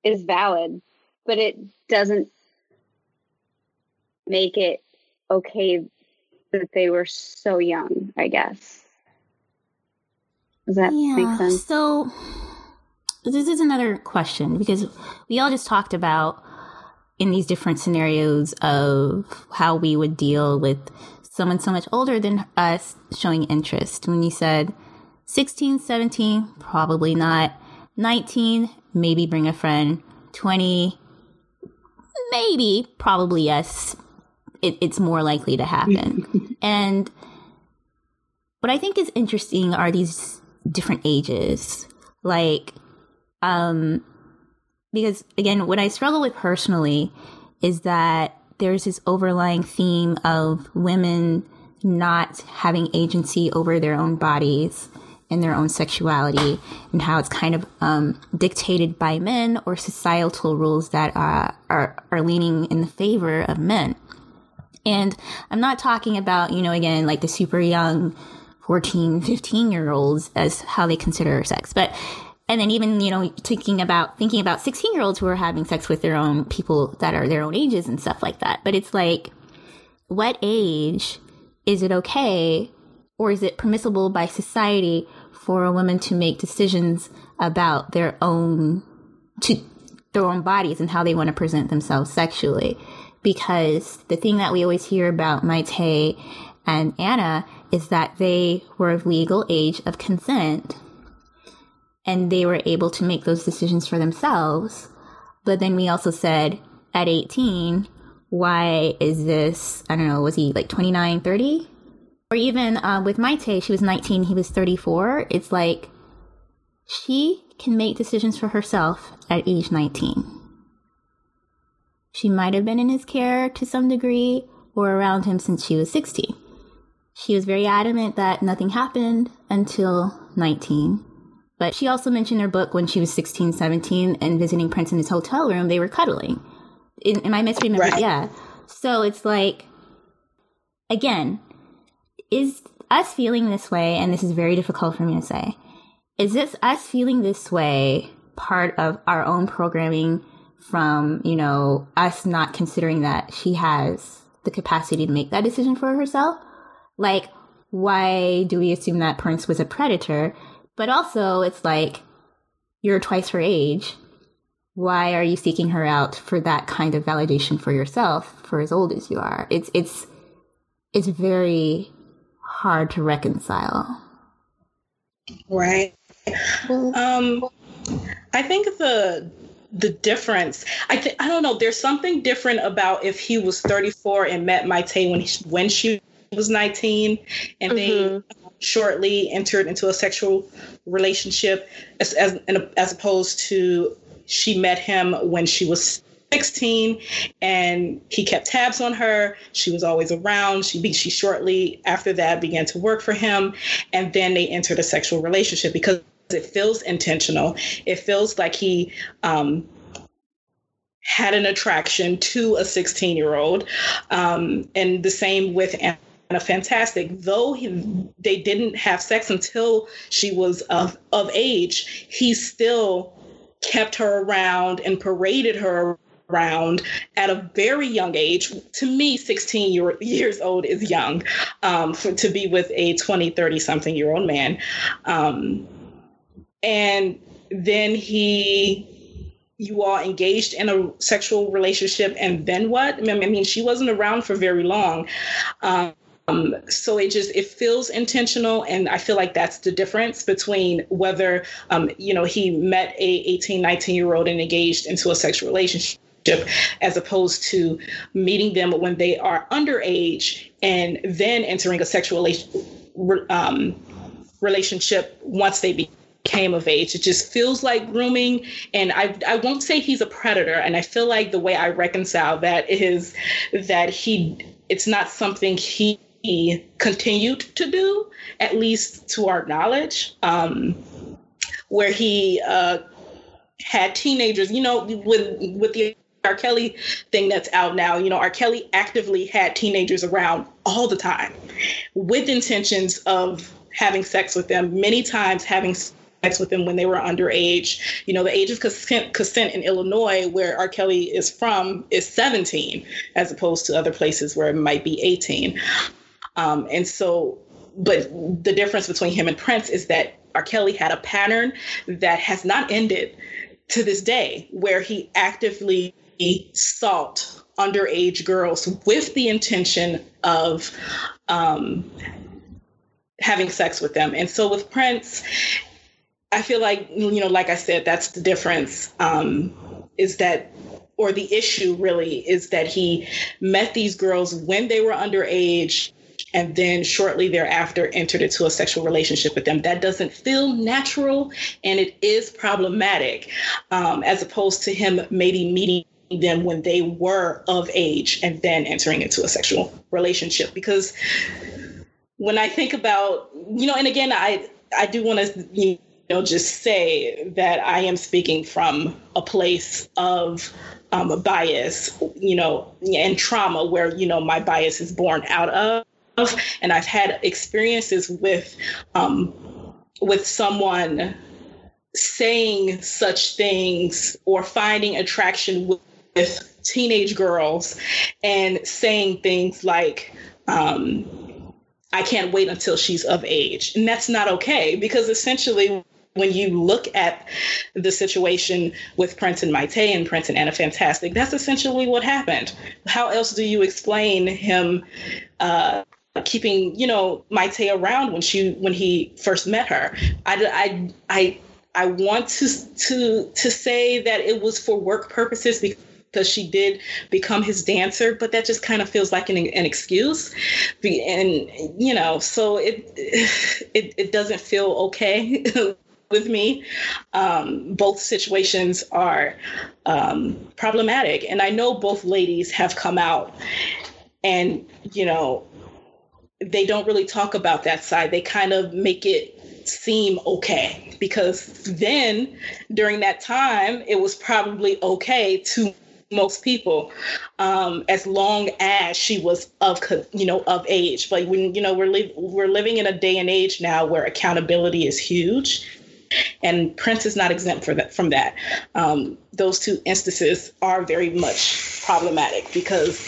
is valid but it doesn't make it okay that they were so young i guess does that yeah, make sense? So this is another question because we all just talked about in these different scenarios of how we would deal with someone so much older than us showing interest. When you said 16, 17, probably not. 19, maybe bring a friend. 20, maybe, probably yes. It, it's more likely to happen. and what I think is interesting are these different ages. Like, um, because again, what I struggle with personally is that there's this overlying theme of women not having agency over their own bodies and their own sexuality and how it's kind of um, dictated by men or societal rules that uh, are are leaning in the favor of men. And I'm not talking about, you know, again, like the super young 14, 15 year olds as how they consider sex. But, and then even, you know, thinking about, thinking about 16 year olds who are having sex with their own people that are their own ages and stuff like that. But it's like, what age is it okay or is it permissible by society for a woman to make decisions about their own, to their own bodies and how they want to present themselves sexually? Because the thing that we always hear about Mayte and Anna is that they were of legal age of consent and they were able to make those decisions for themselves. But then we also said at 18, why is this? I don't know, was he like 29, 30? Or even uh, with Mayte, she was 19, he was 34. It's like she can make decisions for herself at age 19. She might have been in his care to some degree or around him since she was 16. She was very adamant that nothing happened until 19. But she also mentioned her book when she was 16, 17 and visiting Prince in his hotel room, they were cuddling. In, am I misremembering? Right. Yeah. So it's like, again, is us feeling this way, and this is very difficult for me to say, is this us feeling this way part of our own programming from, you know, us not considering that she has the capacity to make that decision for herself? Like, why do we assume that Prince was a predator? But also, it's like, you're twice her age. Why are you seeking her out for that kind of validation for yourself for as old as you are? It's, it's, it's very hard to reconcile. Right. Um, I think the the difference. I think I don't know. There's something different about if he was 34 and met Mayte when he, when she was 19, and mm-hmm. they shortly entered into a sexual relationship, as as as opposed to she met him when she was 16 and he kept tabs on her she was always around she she shortly after that began to work for him and then they entered a sexual relationship because it feels intentional. It feels like he um, had an attraction to a 16 year old. Um, and the same with Anna Fantastic. Though he, they didn't have sex until she was of, of age, he still kept her around and paraded her around at a very young age. To me, 16 year, years old is young um, for, to be with a 20, 30 something year old man. Um, and then he you all engaged in a sexual relationship and then what i mean she wasn't around for very long um, so it just it feels intentional and i feel like that's the difference between whether um, you know he met a 18 19 year old and engaged into a sexual relationship as opposed to meeting them when they are underage and then entering a sexual um, relationship once they became of age. It just feels like grooming. And I, I won't say he's a predator. And I feel like the way I reconcile that is that he, it's not something he, he continued to do, at least to our knowledge, um, where he uh, had teenagers, you know, with, with the R. Kelly thing that's out now, you know, R. Kelly actively had teenagers around all the time with intentions of having sex with them, many times having sex with them when they were underage. You know, the age of consent, consent in Illinois, where R. Kelly is from, is 17, as opposed to other places where it might be 18. Um, and so, but the difference between him and Prince is that R. Kelly had a pattern that has not ended to this day, where he actively sought underage girls with the intention of um, having sex with them. And so with Prince, I feel like, you know, like I said, that's the difference um, is that, or the issue really is that he met these girls when they were underage and then shortly thereafter entered into a sexual relationship with them. That doesn't feel natural and it is problematic um, as opposed to him maybe meeting them when they were of age and then entering into a sexual relationship. Because when I think about, you know, and again, I, I do want to, you know, just say that I am speaking from a place of um, bias, you know, and trauma where, you know, my bias is born out of. And I've had experiences with, um, with someone saying such things or finding attraction with, with teenage girls and saying things like, um, I can't wait until she's of age. And that's not okay because essentially when you look at the situation with Prince and Mayte and Prince and Anna Fantastic, that's essentially what happened. How else do you explain him uh, keeping, you know, Mayte around when she when he first met her? I, I, I, I want to to to say that it was for work purposes because because she did become his dancer, but that just kind of feels like an, an excuse. And, you know, so it, it, it doesn't feel okay with me. Um, both situations are um, problematic. And I know both ladies have come out and, you know, they don't really talk about that side. They kind of make it seem okay because then during that time, it was probably okay to most people um, as long as she was of you know of age but when you know we're li- we're living in a day and age now where accountability is huge and Prince is not exempt that, from that. Um, those two instances are very much problematic because,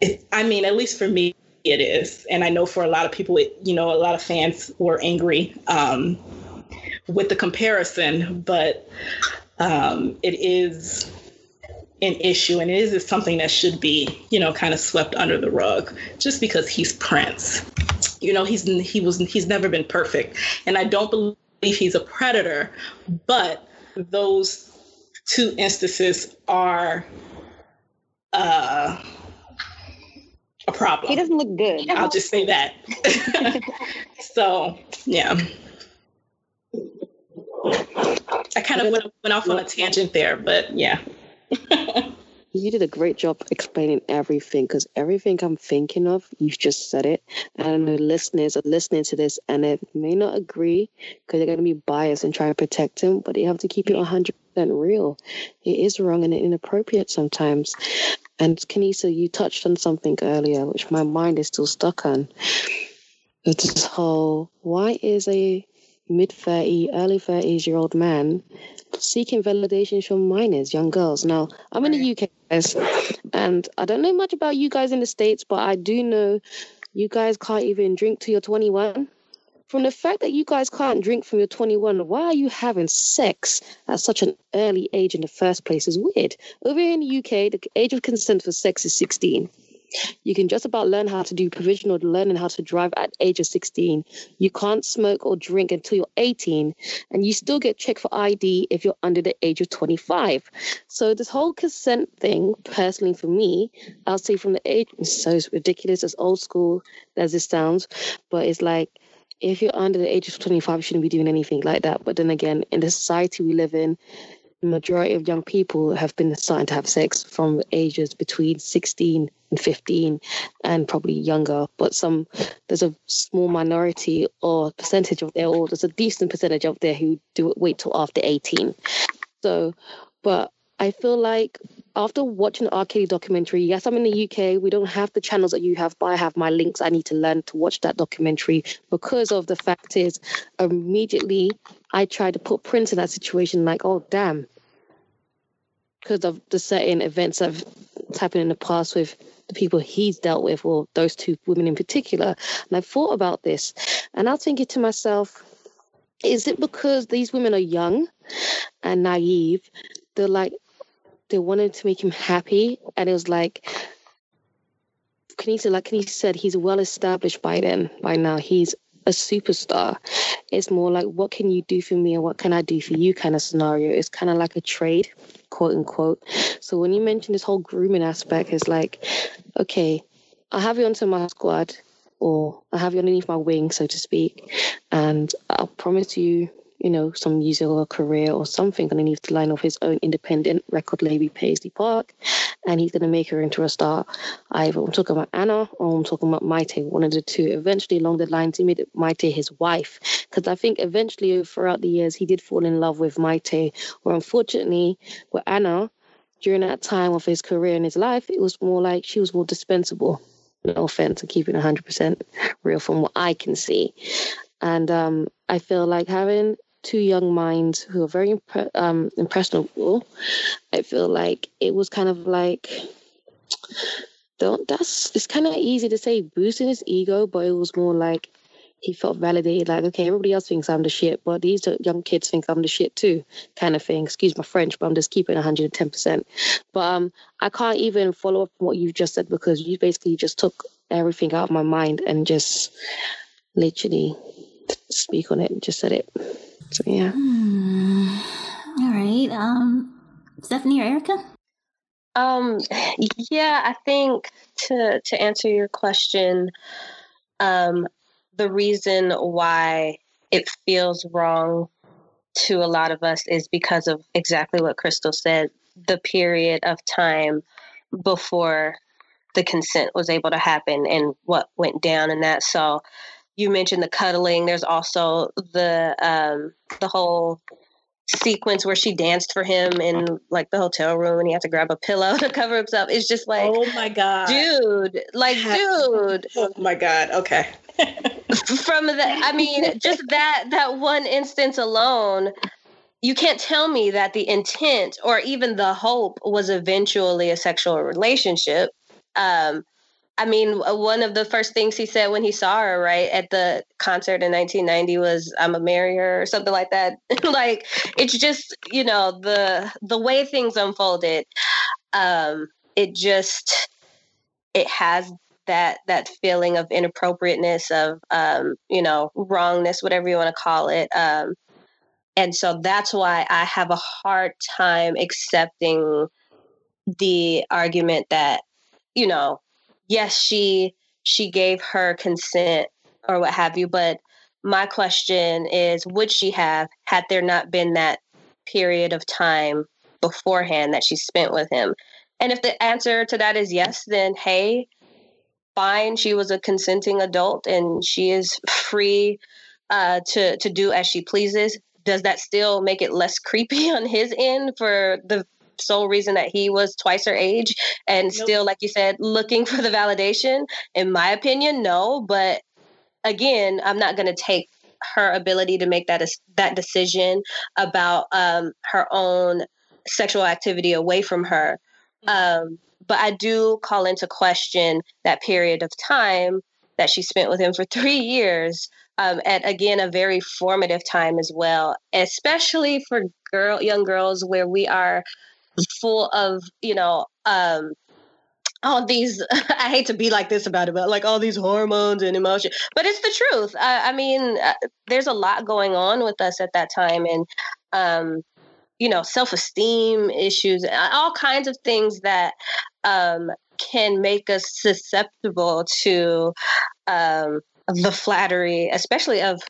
it, I mean, at least for me, it is. And I know for a lot of people, it, you know, a lot of fans were angry um, with the comparison, but um, it is an issue and it is something that should be you know kind of swept under the rug just because he's prince you know he's he was he's never been perfect and i don't believe he's a predator, but those two instances are uh, a problem. He doesn't look good. I'll just say that. so, yeah. I kind of went, went off on a tangent there, but yeah. You did a great job explaining everything because everything I'm thinking of, you've just said it. And the listeners are listening to this and they may not agree because they're going to be biased and try to protect him, but you have to keep it 100% real. It is wrong and inappropriate sometimes. And Kanisa, you touched on something earlier, which my mind is still stuck on. It's this whole why is a mid 30, early 30s year old man seeking validation from minors, young girls. Now, I'm in the UK, guys, and I don't know much about you guys in the States, but I do know you guys can't even drink till you're 21. From the fact that you guys can't drink from your 21, why are you having sex at such an early age in the first place is weird. Over here in the UK, the age of consent for sex is 16. You can just about learn how to do provisional learning how to drive at age of 16. You can't smoke or drink until you're 18, and you still get checked for ID if you're under the age of 25. So this whole consent thing, personally for me, I'll say from the age, it's so ridiculous, as old school as it sounds, but it's like if you're under the age of 25, you shouldn't be doing anything like that. But then again, in the society we live in, majority of young people have been starting to have sex from ages between 16 and 15 and probably younger but some there's a small minority or percentage of there or there's a decent percentage of there who do it wait till after 18 so but i feel like after watching the R. Documentary, yes, I'm in the UK. We don't have the channels that you have, but I have my links. I need to learn to watch that documentary because of the fact is, immediately I tried to put Prince in that situation, like, oh damn, because of the certain events that have happened in the past with the people he's dealt with, or those two women in particular. And I thought about this, and I was thinking to myself, is it because these women are young and naive? They're like, they wanted to make him happy, and it was like, Kanisa, like Kanisa said, he's well established by then. By now, he's a superstar. It's more like, what can you do for me, and what can I do for you, kind of scenario. It's kind of like a trade, quote unquote. So when you mention this whole grooming aspect, it's like, okay, I'll have you onto my squad, or I have you underneath my wing, so to speak, and I'll promise you you know, some music or career or something underneath the line of his own independent record label, Paisley Park, and he's going to make her into a star. Either I'm talking about Anna or I'm talking about Mayte, one of the two. Eventually, along the lines, he made Mayte his wife, because I think eventually throughout the years, he did fall in love with Mayte, or unfortunately, with Anna, during that time of his career and his life, it was more like she was more dispensable. No offense, I'm keeping 100% real from what I can see. And um, I feel like having two young minds who are very impre- um, impressionable, I feel like it was kind of like don't that's it's kind of easy to say boosting his ego, but it was more like he felt validated, like, okay, everybody else thinks I'm the shit, but these young kids think I'm the shit too, kind of thing. Excuse my French, but I'm just keeping 110%. But um, I can't even follow up on what you just said because you basically just took everything out of my mind and just literally speak on it, just said it. So yeah. Hmm. All right. Um, Stephanie or Erica? Um, yeah, I think to to answer your question, um, the reason why it feels wrong to a lot of us is because of exactly what Crystal said. The period of time before the consent was able to happen and what went down in that. So you mentioned the cuddling. There's also the um, the whole sequence where she danced for him in like the hotel room and he had to grab a pillow to cover himself. It's just like, oh my god, dude, like, dude, oh my god, okay. From the, I mean, just that that one instance alone, you can't tell me that the intent or even the hope was eventually a sexual relationship. Um, I mean, uh, one of the first things he said when he saw her, right, at the concert in 1990 was, "I'm a marry her" or something like that. like, it's just, you know, the the way things unfolded. Um, it just it has that that feeling of inappropriateness, of um, you know, wrongness, whatever you want to call it. Um, and so that's why I have a hard time accepting the argument that, you know, yes, she she gave her consent or what have you, but my question is would she have had there not been that period of time beforehand that she spent with him? And if the answer to that is yes, then hey, fine. She was a consenting adult and she is free uh, to to do as she pleases. Does that still make it less creepy on his end for the sole reason that he was twice her age and nope. still, like you said, looking for the validation? In my opinion, no. But again, I'm not going to take her ability to make that that decision about um, her own sexual activity away from her. Mm-hmm. Um, but I do call into question that period of time that she spent with him for three years. Um, at again a very formative time as well, especially for girl young girls where we are full of you know um, all these i hate to be like this about it but like all these hormones and emotion but it's the truth. I, I mean uh, there's a lot going on with us at that time and um, you know self-esteem issues all kinds of things that um, can make us susceptible to um, the flattery especially of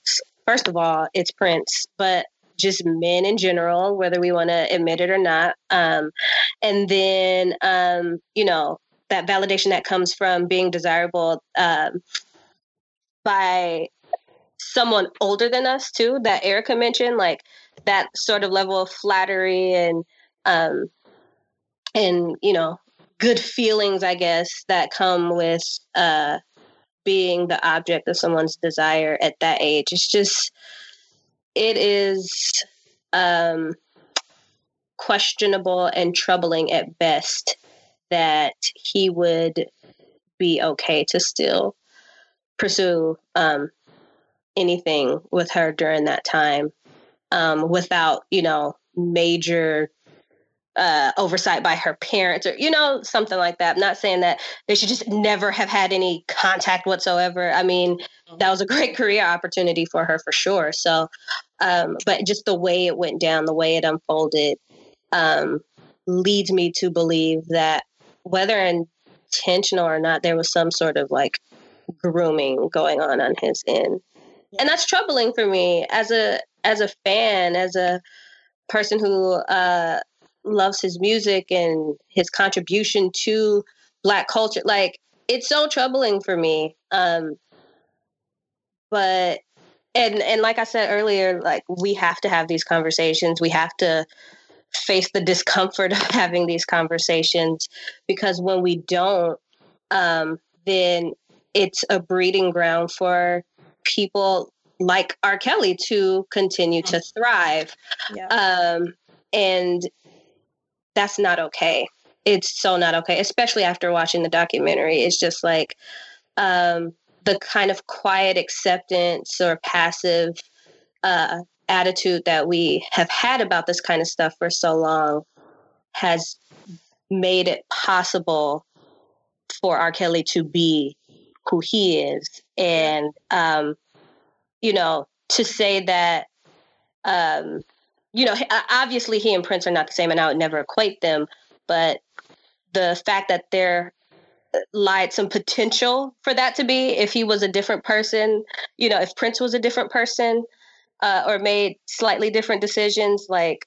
first of all it's prince but just men in general whether we want to admit it or not um, and then um, you know that validation that comes from being desirable um, by someone older than us too that erica mentioned like that sort of level of flattery and um and you know good feelings i guess that come with uh being the object of someone's desire at that age. It's just it is um questionable and troubling at best that he would be okay to still pursue um, anything with her during that time um, without, you know, major uh, oversight by her parents or, you know, something like that. I'm not saying that they should just never have had any contact whatsoever. I mean, mm-hmm. that was a great career opportunity for her for sure. So, um, but just the way it went down, the way it unfolded, um, leads me to believe that whether intentional or not, there was some sort of like grooming going on on his end. And that's troubling for me as a as a fan, as a person who uh, loves his music and his contribution to black culture. Like it's so troubling for me. Um, but and and like I said earlier, like we have to have these conversations. We have to face the discomfort of having these conversations because when we don't, um, then it's a breeding ground for people like R. Kelly to continue to thrive. Yeah. Um, and that's not okay. It's so not okay, especially after watching the documentary. It's just like um, the kind of quiet acceptance or passive uh, attitude that we have had about this kind of stuff for so long has made it possible for R. Kelly to be who he is. And, um, you know, to say that, um, you know, obviously he and Prince are not the same, and I would never equate them, but the fact that there lied some potential for that to be if he was a different person, you know, if Prince was a different person, uh, or made slightly different decisions, like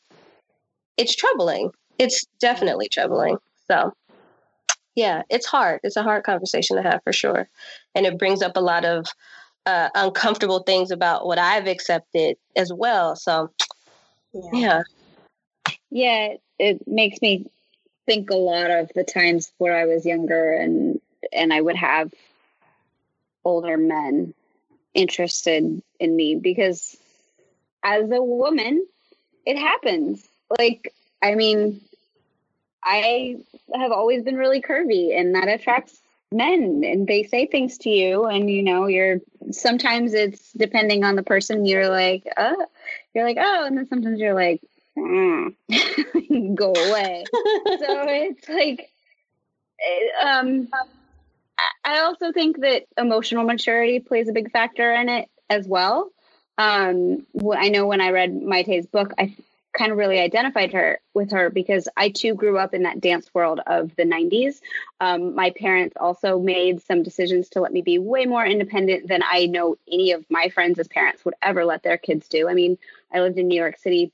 it's troubling. It's definitely troubling. So, yeah, it's hard. It's a hard conversation to have for sure. And it brings up a lot of uh, uncomfortable things about what I've accepted as well. So, yeah. yeah. Yeah, it makes me think a lot of the times where I was younger and and I would have older men interested in me because as a woman, it happens. Like, I mean, I have always been really curvy, and that attracts men, and they say things to you, and you know, you're sometimes it's depending on the person, you're like, uh, you're like, oh, and then sometimes you're like, mm. go away. so it's like, um, I also think that emotional maturity plays a big factor in it as well. um, I know when I read Mayte's book, I kind of really identified her with her because I too grew up in that dance world of the 90s. Um, my parents also made some decisions to let me be way more independent than I know any of my friends as parents would ever let their kids do. I mean, I lived in New York City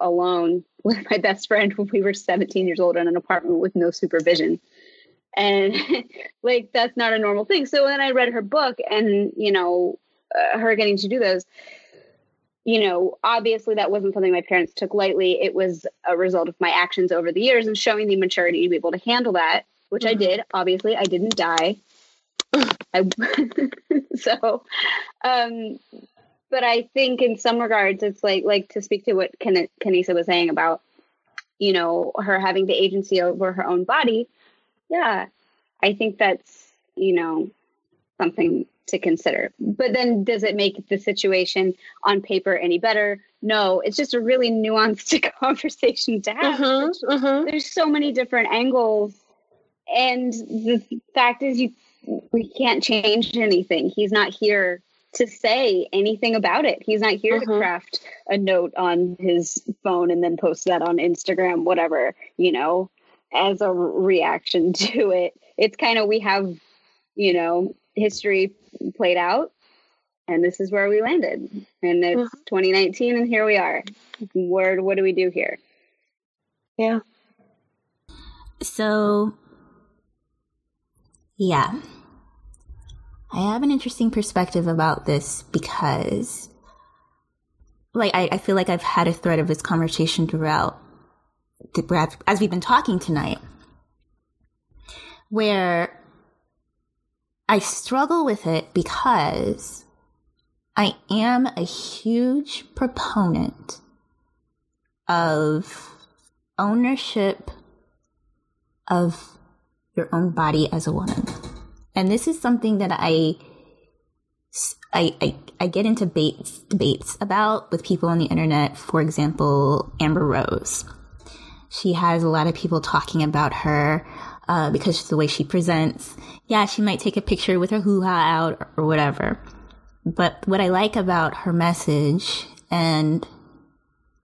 alone with my best friend when we were 17 years old in an apartment with no supervision. And like, that's not a normal thing. So when I read her book and, you know, uh, her getting to do those, you know, obviously that wasn't something my parents took lightly. It was a result of my actions over the years and showing the maturity to be able to handle that, which mm-hmm. I did. Obviously, I didn't die. I, so, um, but I think in some regards, it's like like to speak to what Ken- Kenisa was saying about, you know, her having the agency over her own body. Yeah, I think that's you know something to consider. But then does it make the situation on paper any better? No, it's just a really nuanced conversation to have. Mm-hmm, mm-hmm. There's so many different angles. And the fact is you we can't change anything. He's not here to say anything about it. He's not here to mm-hmm. craft a note on his phone and then post that on Instagram, whatever, you know, as a reaction to it. It's kind of we have, you know, history played out and this is where we landed. And it's mm-hmm. 2019 and here we are. Where what do we do here? Yeah. So yeah. I have an interesting perspective about this because like I, I feel like i've had a thread of this conversation throughout the, as we've been talking tonight where I struggle with it because I am a huge proponent of ownership of your own body as a woman. And this is something that I, I, I, I get into debates, debates about with people on the internet. For example, Amber Rose. She has a lot of people talking about her uh, because of the way she presents. Yeah, she might take a picture with her hoo ha out or, whatever. But what I like about her message and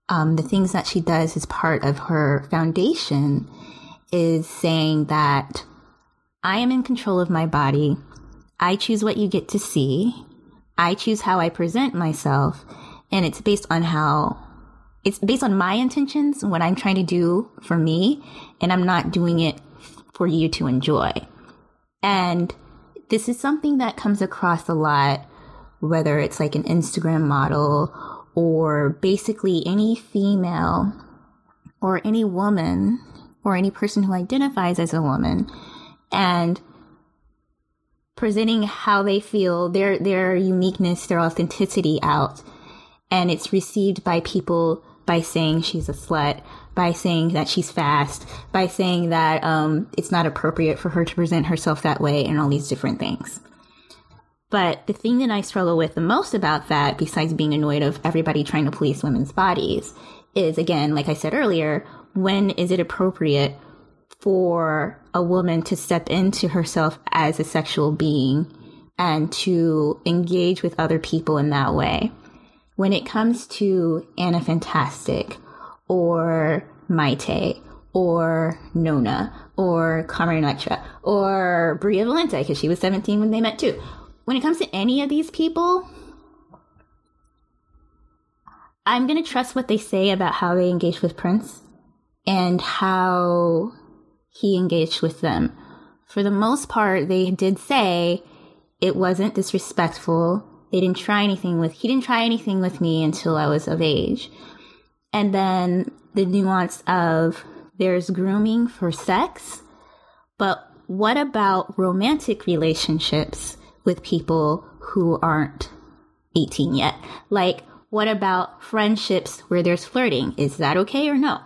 um, the things that she does as part of her foundation is saying that I am in control of my body. I choose what you get to see. I choose how I present myself. And it's based on how it's based on my intentions, what I'm trying to do for me. And I'm not doing it for you to enjoy. And this is something that comes across a lot, whether it's like an Instagram model or basically any female or any woman or any person who identifies as a woman and presenting how they feel, their their uniqueness, their authenticity out. And it's received by people by saying she's a slut, by saying that she's fast, by saying that um, it's not appropriate for her to present herself that way, and all these different things. But the thing that I struggle with the most about that, besides being annoyed of everybody trying to police women's bodies, is again, like I said earlier, when is it appropriate for a woman to step into herself as a sexual being and to engage with other people in that way? When it comes to Anna Fantastic or Mayte or Nona or Carmen Electra or Bria Valente because she was 17 when they met too. When it comes to any of these people, I'm going to trust what they say about how they engaged with Prince and how he engaged with them. For the most part, they did say it wasn't disrespectful. They didn't try anything with, he didn't try anything with me until I was of age. And then the nuance of there's grooming for sex, but what about romantic relationships with people who aren't 18 yet? Like, what about friendships where there's flirting? Is that okay or no?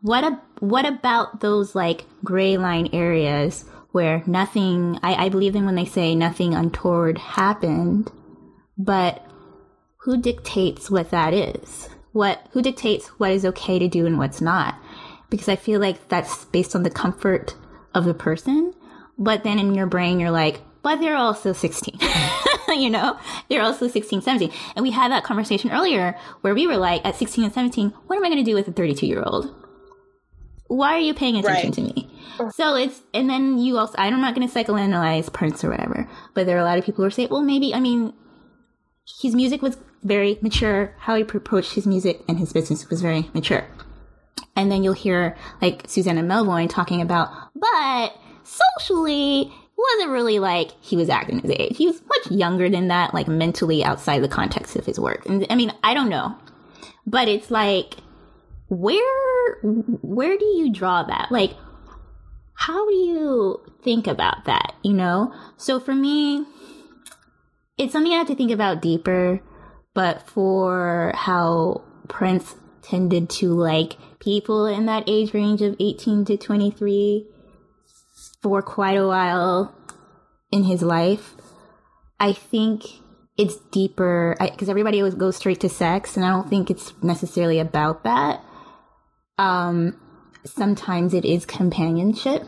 What a, what about those like gray line areas where nothing, I, I believe in when they say nothing untoward happened, but who dictates what that is? What who dictates what is okay to do and what's not because i feel like that's based on the comfort of the person but then in your brain you're like but they're also 16. you know, they're also 16, 17. And we had that conversation earlier where we were like, at 16 and 17, what am I going to do with a 32 year old? Why are you paying attention Right. to me? So it's, and then you also, I'm not going to psychoanalyze Prince or whatever, but there are a lot of people who are saying, well, maybe, I mean, his music was very mature. How he approached his music and his business was very mature. And then you'll hear like Susannah Melvoin talking about, but socially, wasn't really like he was acting his age. He was much younger than that, like mentally outside the context of his work. And I mean, I don't know, but it's like, where, where do you draw that? Like, how do you think about that? You know? So for me, it's something I have to think about deeper, but for how Prince tended to like people in that age range of 18 to 23 for quite a while in his life, I think it's deeper because everybody always goes straight to sex, and I don't think it's necessarily about that. Um, sometimes it is companionship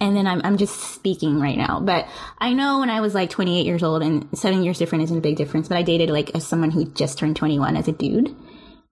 and then I'm, I'm just speaking right now. But I know when I was like 28 years old and seven years different isn't a big difference, but I dated like as someone who just turned 21 as a dude.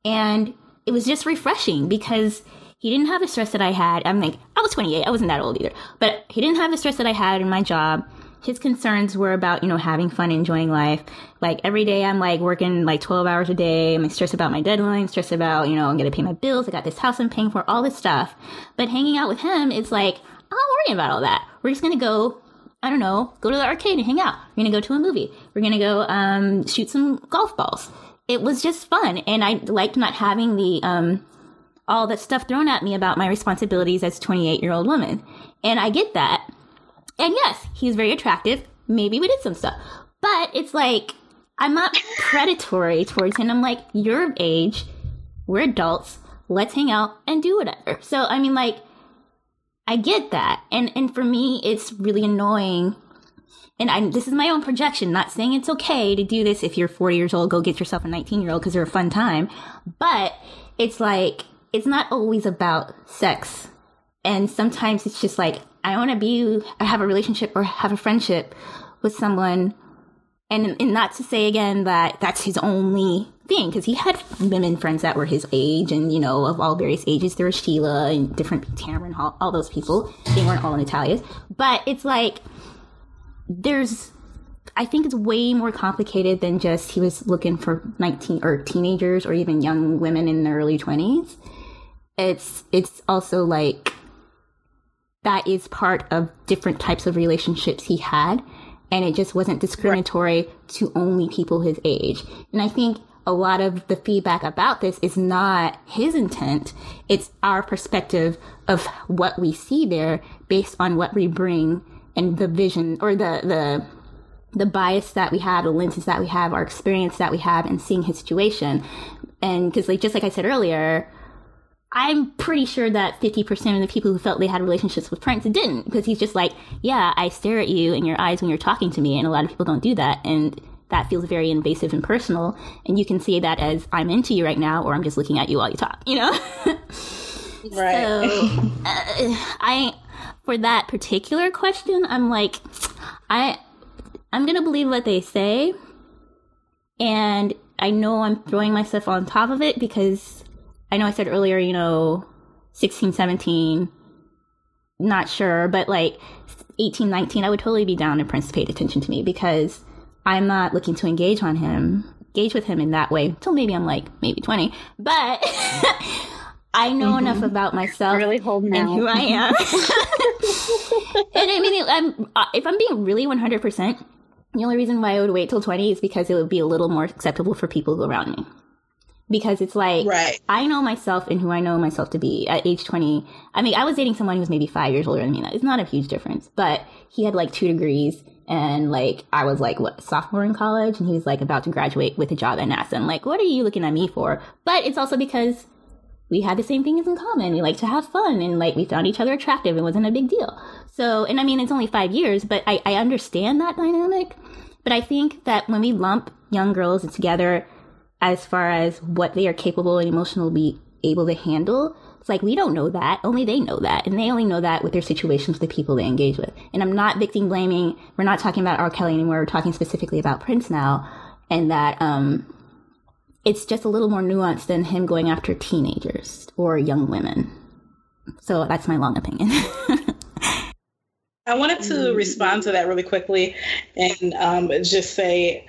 And it was just refreshing because he didn't have the stress that I had. I'm like, I was 28. I wasn't that old either, but he didn't have the stress that I had in my job. His concerns were about, you know, having fun, enjoying life. Like every day I'm like working like 12 hours a day. I'm stressed about my deadline, stressed about, you know, I'm going to pay my bills. I got this house I'm paying for, all this stuff. But hanging out with him, it's like, I'm not worrying about all that. We're just gonna go, I don't know, go to the arcade and hang out. We're gonna go to a movie. We're gonna go um, shoot some golf balls. It was just fun, and I liked not having the um, all that stuff thrown at me about my responsibilities as a 28 year old woman. And I get that. And yes, he's very attractive. Maybe we did some stuff, but it's like I'm not predatory towards him. I'm like, you're of age. We're adults. Let's hang out and do whatever. So I mean, like I get that. And and for me it's really annoying. And I this is my own projection, not saying it's okay to do this if you're 40 years old, go get yourself a 19-year-old because they're a fun time. But it's like it's not always about sex. And sometimes it's just like I want to be I have a relationship or have a friendship with someone and, and not to say again that that's his only thing because he had women friends that were his age and you know of all various ages. There was sheila and different Tamron Hall, all those people. They weren't all in Natalia's but it's like there's i think it's way more complicated than just he was looking for 19 or teenagers or even young women in their early 20s it's it's also like that is part of different types of relationships he had. And it just wasn't discriminatory to only people his age. And i think a lot of the feedback about this is not his intent it's our perspective of what we see there based on what we bring and the vision or the the the bias that we have the lenses that we have our experience that we have in seeing his situation and because like just like i said earlier I'm pretty sure that 50% of the people who felt they had relationships with Prince didn't because he's just like, yeah, I stare at you in your eyes when you're talking to me. And a lot of people don't do that. And that feels very invasive and personal. And you can see that as I'm into you right now, or I'm just looking at you while you talk, you know? Right. So, uh, I, for that particular question, I'm like, I, I'm gonna believe what they say, and I know I'm throwing myself on top of it because I know I said earlier, you know, 16, 17, not sure, but like 18, 19, I would totally be down if Prince paid attention to me because I'm not looking to engage on him, engage with him in that way until maybe I'm like maybe 20. But I know enough mm-hmm. about myself Really holding and out. who I am. and I mean, I'm, if I'm being really 100%, the only reason why I would wait till 20 is because it would be a little more acceptable for people around me. Because it's like, Right. I know myself and who I know myself to be at age 20. I mean, I was dating someone who was maybe five years older than me. It's not a huge difference, but he had like two degrees and like I was like, what, sophomore in college? And he was like about to graduate with a job at NASA. I'm like, what are you looking at me for? But it's also because we had the same things in common. We like to have fun and like we found each other attractive. It wasn't a big deal. So, and I mean, it's only five years, but I, I understand that dynamic. But I think that when we lump young girls together as far as what they are capable and emotionally able to handle, like, we don't know that. Only they know that. And they only know that with their situations with the people they engage with. And I'm not victim blaming. We're not talking about R. Kelly anymore. We're talking specifically about Prince now. And that, um, it's just a little more nuanced than him going after teenagers or young women. So that's my long opinion. I wanted to respond to that really quickly and um, just say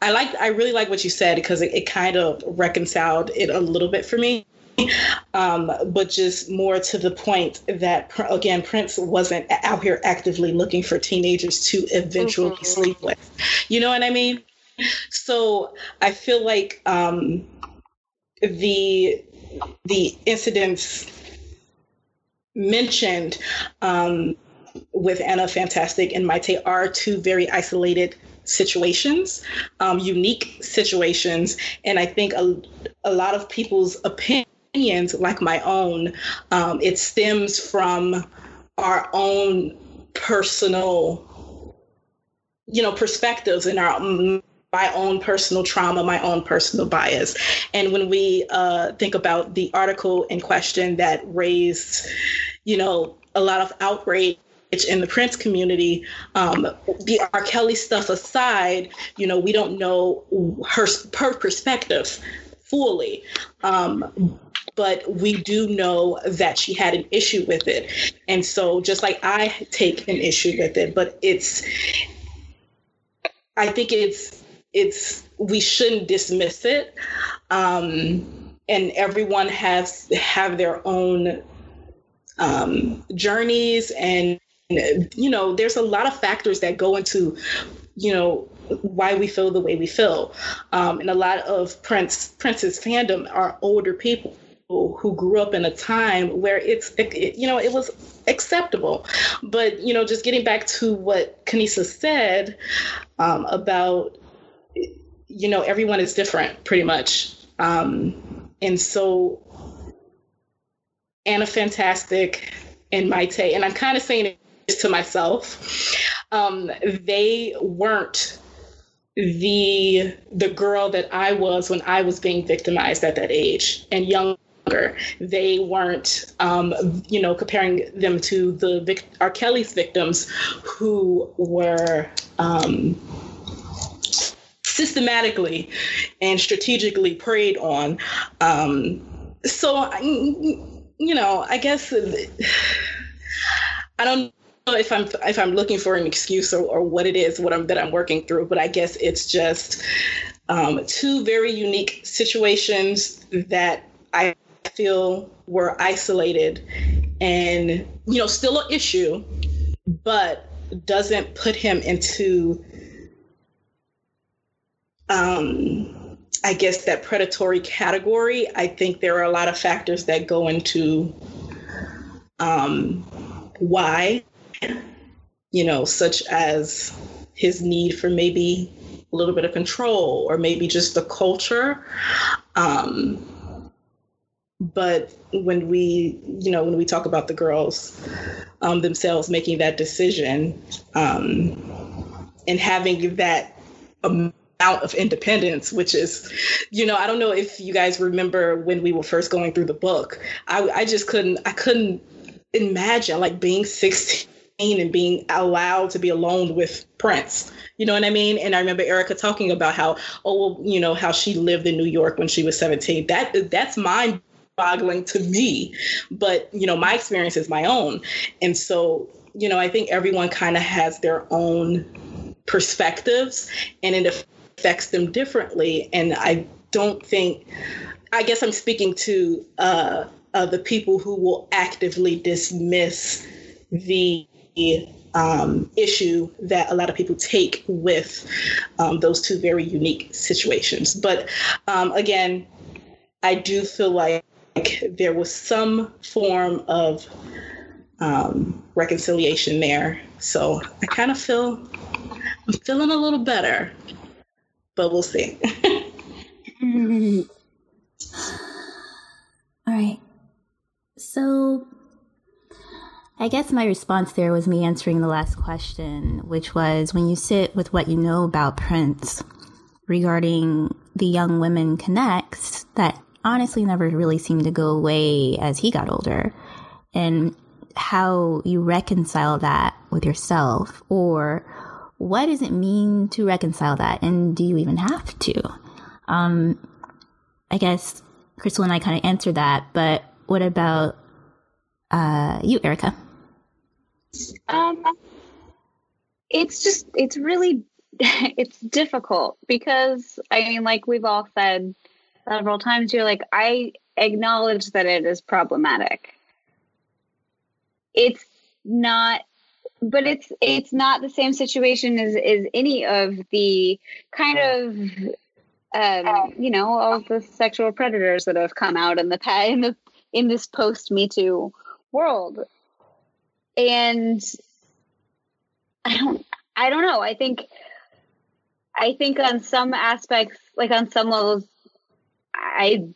I like I really like what you said because it, it kind of reconciled it a little bit for me. Um, but just more to the point that again prince wasn't out here actively looking for teenagers to eventually mm-hmm. sleep with you know what i mean so i feel like um, the the incidents mentioned um, with Anna Fantastic and Mayte are two very isolated situations, um, unique situations. And I think a, a lot of people's opinions, like my own, um, it stems from our own personal, you know, perspectives and our my own personal trauma, my own personal bias. And when we uh, think about the article in question that raised, you know, a lot of outrage in the Prince community, um, the R. Kelly stuff aside, you know, we don't know her her perspective fully. Um, but we do know that she had an issue with it. And so just like I take an issue with it, but it's I think it's it's we shouldn't dismiss it. Um, and everyone has have their own um, journeys and you know, there's a lot of factors that go into, you know, why we feel the way we feel. Um, and a lot of Prince Prince's fandom are older people who grew up in a time where it's it, you know it was acceptable but you know just getting back to what kanisa said um, about you know everyone is different pretty much um, and so anna fantastic and Mayte and i'm kind of saying it to myself. Um, they weren't the the girl that I was when I was being victimized at that age and younger. They weren't, um, you know, comparing them to the Vic- R. Kelly's victims who were um, systematically and strategically preyed on. Um, so, you know, I guess I don't know if I'm if I'm looking for an excuse or, or what it is what I'm that I'm working through, but I guess it's just um, two very unique situations that I feel were isolated and you know still an issue, but doesn't put him into um, I guess that predatory category. I think there are a lot of factors that go into um, why you know, such as his need for maybe a little bit of control or maybe just the culture. Um, but when we, you know, when we talk about the girls um, themselves making that decision um, and having that amount of independence, which is, you know, I don't know if you guys remember when we were first going through the book. I, I just couldn't, I couldn't imagine like being 16 and being allowed to be alone with Prince. You know what I mean? And I remember Erica talking about how, oh, well, you know, how she lived in New York when she was 17. That that's mind boggling to me. But, you know, my experience is my own. And so, you know, I think everyone kind of has their own perspectives and it affects them differently. And I don't think, I guess I'm speaking to uh, uh, the people who will actively dismiss the um, issue that a lot of people take with um, those two very unique situations. But um, again, I do feel like there was some form of um, reconciliation there. So I kind of feel I'm feeling a little better, but we'll see. All right. So I guess my response there was me answering the last question, which was when you sit with what you know about Prince regarding the young women connects that honestly never really seemed to go away as he got older. And how you reconcile that with yourself, or what does it mean to reconcile that? And do you even have to? Um, I guess Crystal and I kind of answered that, but what about uh, you, Erica? Um, it's just, it's really, it's difficult because I mean, like we've all said several times, you're like, I acknowledge that it is problematic. It's not but it's it's not the same situation as as any of the kind of um, you know all the sexual predators that have come out in the in the in this post Me Too world, and I don't I don't know. I think I think on some aspects, like on some levels, I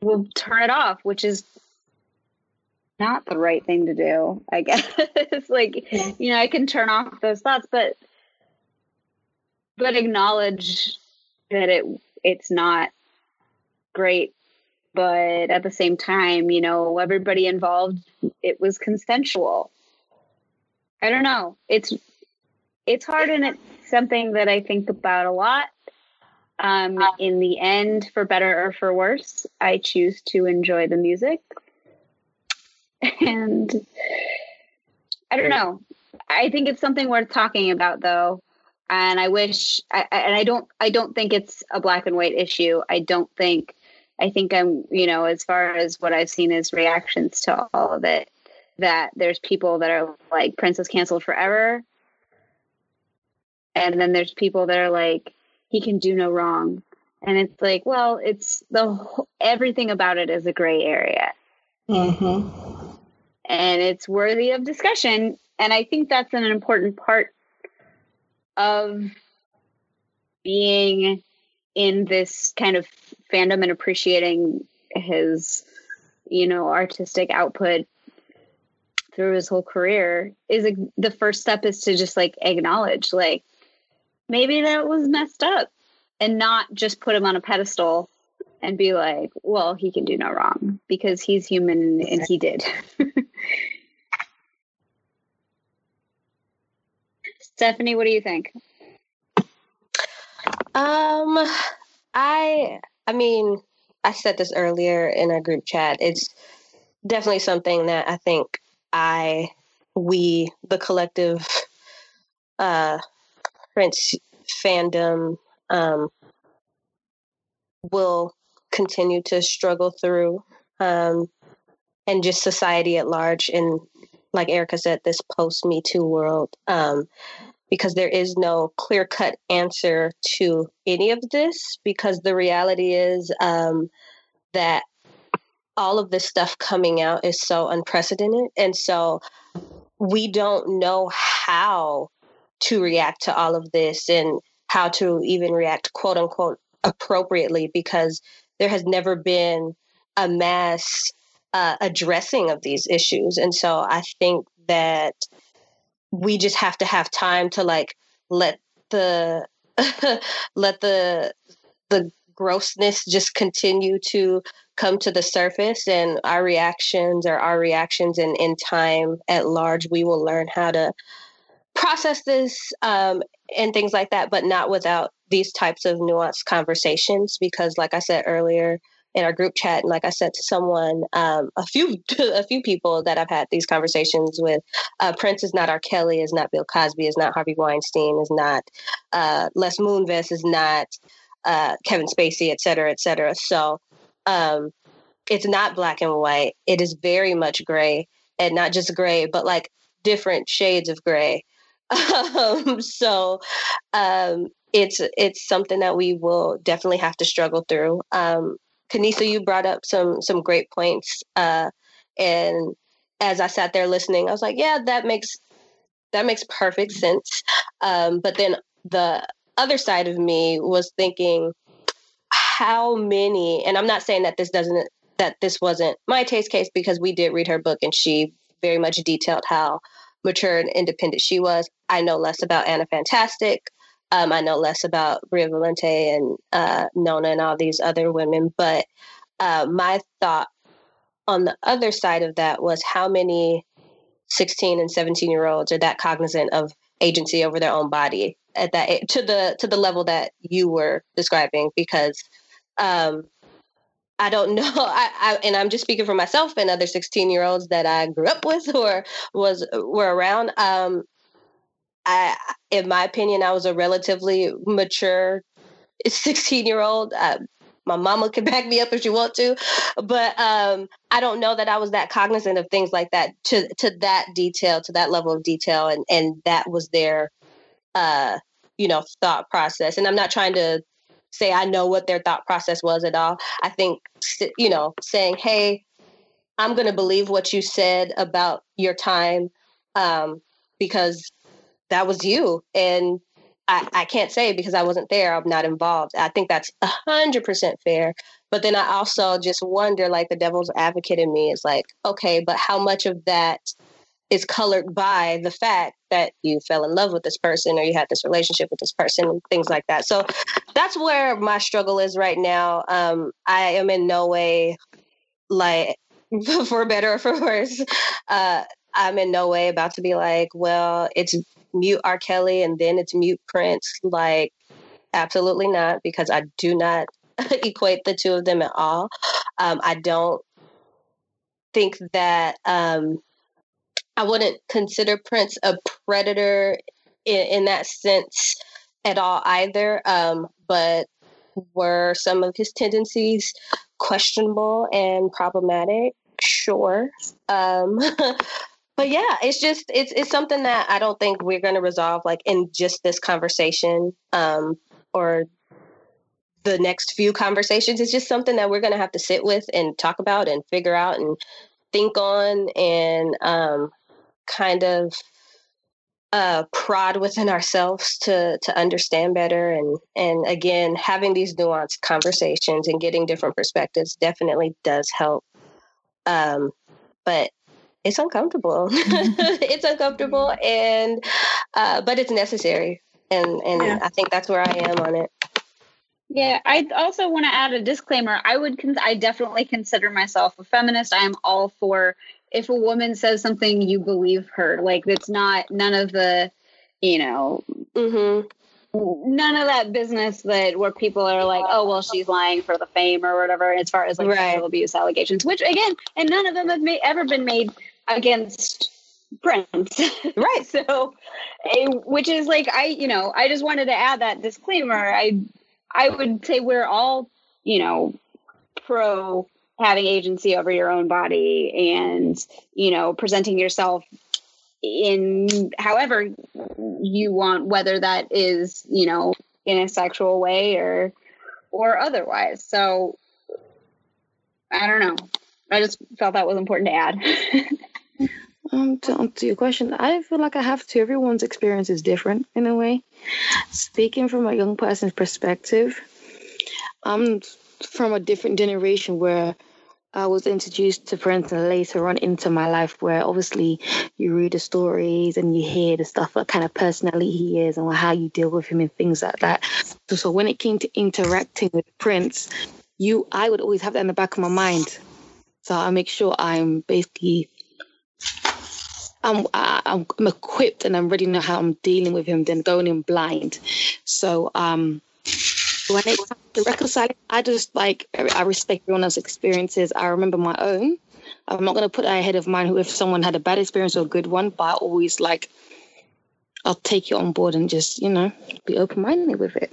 will turn it off, which is not the right thing to do, I guess. like, yeah. you know, I can turn off those thoughts, but but acknowledge that it it's not great but at the same time you know everybody involved it was consensual i don't know it's it's hard and it's something that i think about a lot um, in the end for better or for worse i choose to enjoy the music and I don't know. I think it's something worth talking about, though. And I wish, I, and I don't, I don't think it's a black and white issue. I don't think, I think I'm, you know, as far as what I've seen as reactions to all of it, that there's people that are like Prince is canceled forever, and then there's people that are like he can do no wrong, and it's like, well, it's the whole, everything about it is a gray area. Mm-hmm and it's worthy of discussion. And I think that's an important part of being in this kind of fandom and appreciating his, you know, artistic output through his whole career is a, the first step is to just like acknowledge like maybe that was messed up and not just put him on a pedestal and be like, well, he can do no wrong because he's human and he did. Stephanie, what do you think? Um, I, I mean, I said this earlier in our group chat. It's definitely something that I think I, we, the collective, uh, Prince fandom, um, will continue to struggle through, um, and just society at large. And like Erica said, this post Me Too world, um, because there is no clear cut answer to any of this. Because the reality is um, that all of this stuff coming out is so unprecedented. And so we don't know how to react to all of this and how to even react, quote unquote, appropriately, because there has never been a mass uh, addressing of these issues. And so I think that we just have to have time to like let the let the the grossness just continue to come to the surface and our reactions are our reactions and in time at large we will learn how to process this um, and things like that but not without these types of nuanced conversations because like i said earlier in our group chat and like i said to someone um, a few a few people that i've had these conversations with uh, prince is not r. Kelly is not bill cosby is not harvey weinstein is not uh, les moonves is not uh, kevin spacey et cetera et cetera. So um, it's not black and white. It is very much gray and not just gray but like different shades of gray um, so um, it's it's something that we will definitely have to struggle through um, Kanisa, you brought up some some great points, uh, and as I sat there listening, I was like, yeah, that makes that makes perfect sense. Um, but then the other side of me was thinking, how many? And I'm not saying that this doesn't that this wasn't Mayte's case because we did read her book and she very much detailed how mature and independent she was. I know less about Anna Fantastic. Um, I know less about Bria Valente and uh, Nona and all these other women, but uh, my thought on the other side of that was how many 16 and 17 year olds are that cognizant of agency over their own body at that to the to the level that you were describing because um I don't know. I, I, and I'm just speaking for myself and other 16 year olds that I grew up with or was were around. Um, I, in my opinion, I was a relatively mature 16 year old. Uh, my mama can back me up if she want to, but um, I don't know that I was that cognizant of things like that to to that detail, to that level of detail, and and that was their, uh, you know, thought process. And I'm not trying to say I know what their thought process was at all. I think you know, saying, "Hey, I'm going to believe what you said about your time um, because that was you," and I, I can't say because I wasn't there. I'm not involved. I think that's a hundred percent fair. But then I also just wonder, like the devil's advocate in me is like, okay, but how much of that is colored by the fact that you fell in love with this person or you had this relationship with this person and things like that. So that's where my struggle is right now. Um, I am in no way like for better or for worse. Uh, I'm in no way about to be like, well, it's mute R. Kelly and then it's mute Prince. Like, absolutely not, because I do not equate the two of them at all. Um, I don't think that um, I wouldn't consider Prince a predator in, in that sense at all either. Um, but were some of his tendencies questionable and problematic? Sure. Um, but yeah, it's just it's it's something that I don't think we're going to resolve like in just this conversation um, or the next few conversations. It's just something that we're going to have to sit with and talk about and figure out and think on and um, kind of uh, prod within ourselves to to understand better and and again having these nuanced conversations and getting different perspectives definitely does help um, but it's uncomfortable. it's uncomfortable, and uh, but it's necessary, and and yeah. I think that's where I am on it. Yeah, I also want to add a disclaimer. I would, con- I definitely consider myself a feminist. I am all for if a woman says something, you believe her. Like it's not none of the, you know, mm-hmm none of that business that where people are like, oh well, she's lying for the fame or whatever. As far as like right. sexual abuse allegations, which again, and none of them have ever been made against Prince. Right. so, which is like I, you know, I just wanted to add that disclaimer. I, I would say we're all, you know, pro having agency over your own body and you know presenting yourself in however you want whether that is you know in a sexual way or or otherwise so i don't know i just felt that was important to add um, to answer your question, I feel like I have to. Everyone's experience is different in a way. Speaking from a young person's perspective, I'm from a different generation where I was introduced to Prince and later on into my life where obviously you read the stories and you hear the stuff, what kind of personality he is and how you deal with him and things like that. So, so when it came to interacting with Prince, you I would always have that in the back of my mind. So I make sure I'm basically I'm, I'm, I'm equipped and I'm ready to know how I'm dealing with him than going in blind. So um, when it comes to reconciling, I just like I respect everyone else's experiences. I remember my own. I'm not going to put that ahead of mine. Who if someone had a bad experience or a good one, but I always like I'll take it on board and just you know be open minded with it.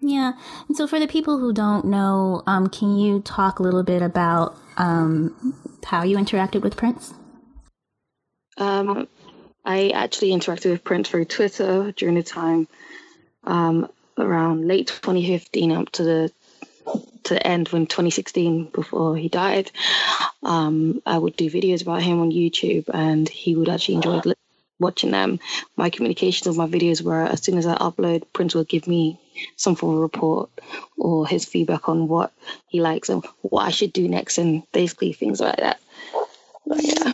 Yeah. And so for the people who don't know, um, can you talk a little bit about um, how you interacted with Prince? Um, I actually interacted with Prince through Twitter during the time um, around late 2015 up to the to the end when 2016 before he died. Um, I would do videos about him on YouTube, and he would actually enjoy watching them. My communications of my videos were as soon as I upload, Prince will give me some form of report or his feedback on what he likes and what I should do next, and basically things like that. But yeah.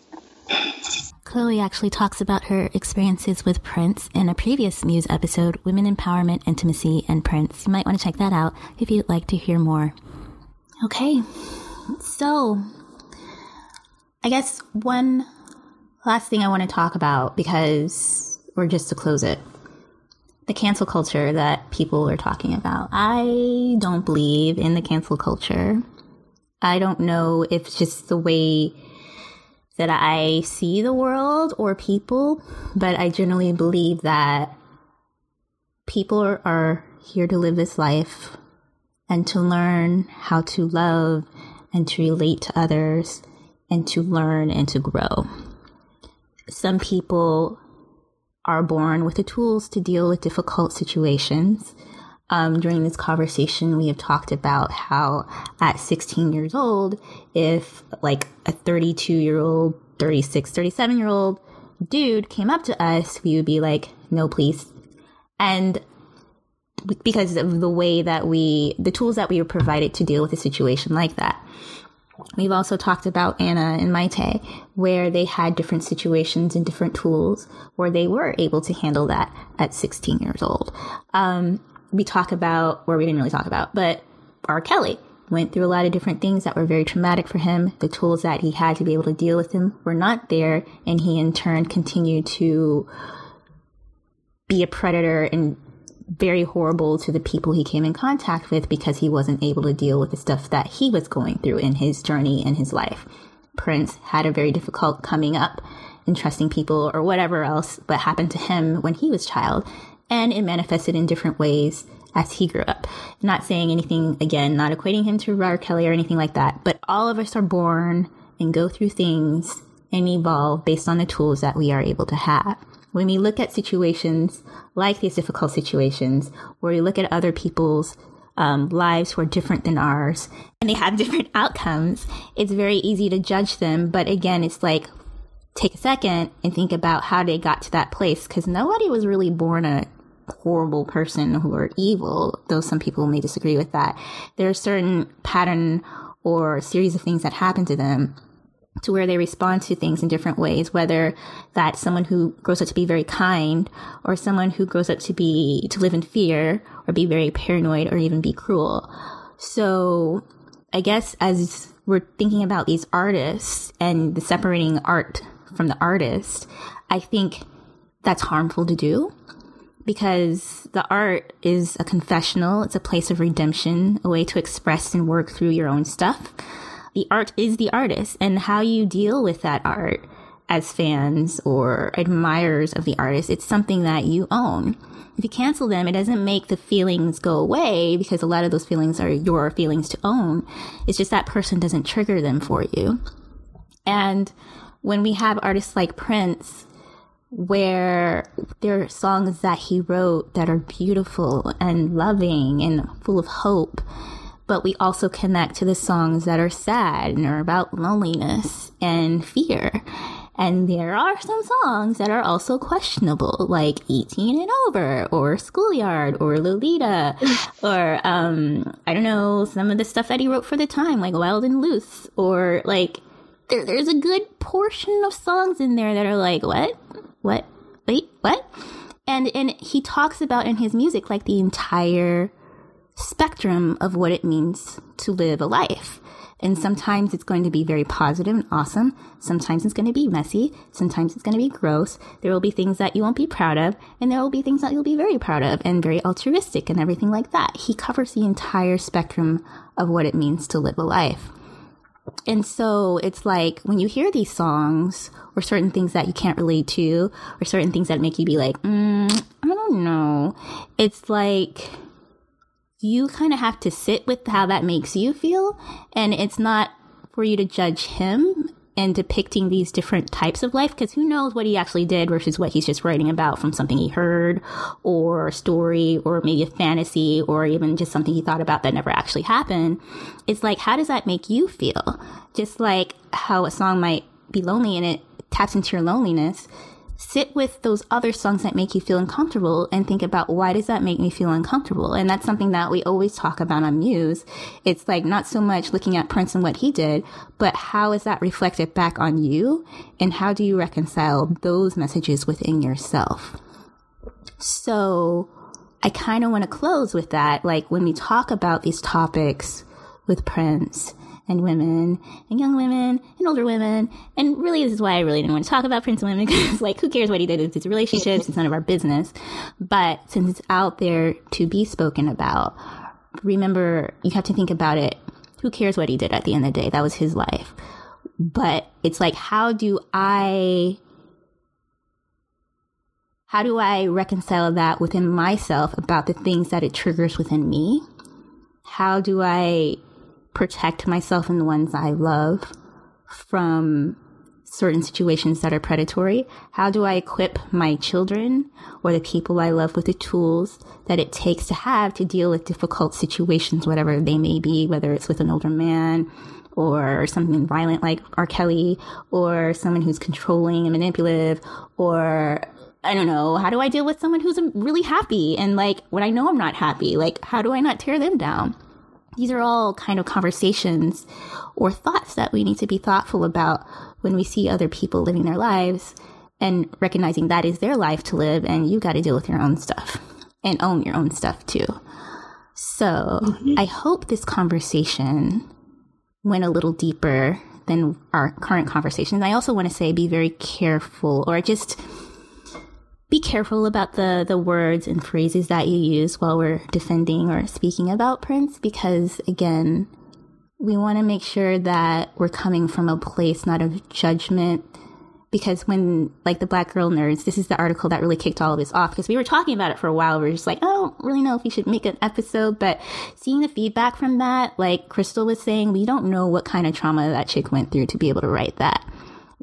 Chloe actually talks about her experiences with Prince in a previous Muse episode, Women Empowerment, Intimacy, and Prince. You might want to check that out if you'd like to hear more. Okay, So, I guess one last thing I want to talk about because, or just to close it, the cancel culture that people are talking about. I don't believe in the cancel culture. I don't know if it's just the way that I see the world or people, but I generally believe that people are, here to live this life and to learn how to love and to relate to others and to learn and to grow. Some people are born with the tools to deal with difficult situations. Um, during this conversation, we have talked about how at 16 years old, if like a 32 year old, 36, 37 year old dude came up to us, we would be like, no, please. And because of the way that we, the tools that we were provided to deal with a situation like that. We've also talked about Anna and Mayte, where they had different situations and different tools where they were able to handle that at 16 years old. Um, we talk about, or we didn't really talk about, but R. Kelly went through a lot of different things that were very traumatic for him. The tools that he had to be able to deal with them were not there, and he in turn continued to be a predator and very horrible to the people he came in contact with because he wasn't able to deal with the stuff that he was going through in his journey in his life. Prince had a very difficult coming up and trusting people or whatever else that happened to him when he was child and it manifested in different ways as he grew up. Not saying anything again, not equating him to R. Kelly or anything like that, but all of us are born and go through things and evolve based on the tools that we are able to have when we look at situations like these difficult situations, where we look at other people's um, lives who are different than ours and they have different outcomes, it's very easy to judge them. But again, it's like take a second and think about how they got to that place because nobody was really born a horrible person who are evil, though some people may disagree with that. there are certain pattern or series of things that happen to them to where they respond to things in different ways, whether that's someone who grows up to be very kind or someone who grows up to be, to live in fear or be very paranoid or even be cruel. So I guess as we're thinking about these artists and the separating art from the artist, I think that's harmful to do because the art is a confessional. It's a place of redemption, a way to express and work through your own stuff the art is the artist and how you deal with that art as fans or admirers of the artist, it's something that you own. If you cancel them, it doesn't make the feelings go away because a lot of those feelings are your feelings to own. It's just that person doesn't trigger them for you. And when we have artists like Prince, where there are songs that he wrote that are beautiful and loving and full of hope, but we also connect to the songs that are sad and are about loneliness and fear. And there are some songs that are also questionable, like 18 and Over, or Schoolyard, or Lolita, or, um, I don't know, some of the stuff that he wrote for the time, like Wild and Loose, or like, there, there's a good portion of songs in there that are like, what? What? Wait, what? And, and he talks about in his music, like the entire spectrum of what it means to live a life. And sometimes it's going to be very positive and awesome. Sometimes it's going to be messy. Sometimes it's going to be gross. There will be things that you won't be proud of, and there will be things that you'll be very proud of and very altruistic and everything like that. He covers the entire spectrum of what it means to live a life. And so it's like when you hear these songs or certain things that you can't relate to or certain things that make you be like, mm, I don't know. It's like you kind of have to sit with how that makes you feel. And it's not for you to judge him and depicting these different types of life because who knows what he actually did versus what he's just writing about from something he heard or a story or maybe a fantasy or even just something he thought about that never actually happened. It's like, how does that make you feel? Just like how a song might be lonely and it taps into your loneliness sit with those other songs that make you feel uncomfortable and think about why does that make me feel uncomfortable? And that's something that we always talk about on Muse. It's like not so much looking at Prince and what he did, but how is that reflected back on you? And how do you reconcile those messages within yourself? So I kind of want to close with that. Like when we talk about these topics with Prince and women and young women and older women. And really, this is why I really didn't want to talk about Prince and women because, like, who cares what he did? It's his relationships. It's none of our business. But since it's out there to be spoken about, remember, you have to think about it. Who cares what he did at the end of the day? That was his life. But it's like, how do I how do I reconcile that within myself about the things that it triggers within me? How do I protect myself and the ones I love from certain situations that are predatory? How do I equip my children or the people I love with the tools that it takes to have to deal with difficult situations, whatever they may be, whether it's with an older man or something violent like R. Kelly or someone who's controlling and manipulative or I don't know, how do I deal with someone who's really happy? And like, when I know I'm not happy, like, how do I not tear them down? These are all kind of conversations or thoughts that we need to be thoughtful about when we see other people living their lives and recognizing that is their life to live and you got to deal with your own stuff and own your own stuff too. So mm-hmm. I hope this conversation went a little deeper than our current conversations. I also want to say be very careful or just be careful about the the words and phrases that you use while we're defending or speaking about Prince because again, we want to make sure that we're coming from a place not of judgment because when like the black girl nerds this is the article that really kicked all of this off because we were talking about it for a while. We are just like i don't really know if we should make an episode but seeing the feedback from that like crystal was saying we don't know what kind of trauma that chick went through to be able to write that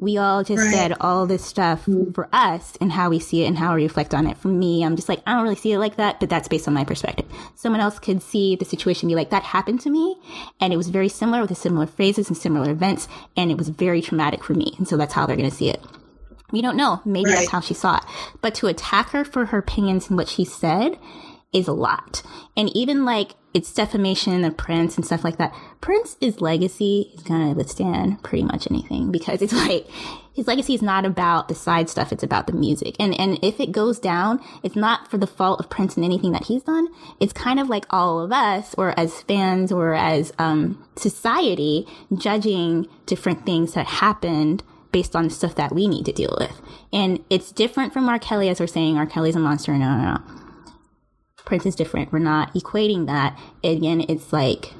we all just right. said all this stuff mm-hmm. for us and how we see it and how we reflect on it. For me, I'm just like, I don't really see it like that, but that's based on my perspective. Someone else could see the situation be like, that happened to me. And it was very similar with the similar phrases and similar events. And it was very traumatic for me. And so that's how they're going to see it. We don't know. Maybe right. that's how she saw it. But to attack her for her opinions and what she said is a lot. And even like it's defamation of Prince and stuff like that. Prince's legacy is going to withstand pretty much anything because it's like his legacy is not about the side stuff. It's about the music. And, and if it goes down, it's not for the fault of Prince and anything that he's done. It's kind of like all of us or as fans or as, um, society judging different things that happened based on the stuff that we need to deal with. And it's different from R. Kelly as we're saying R. Kelly's a monster. No, no, no Prince is different. We're not equating that. Again, it's like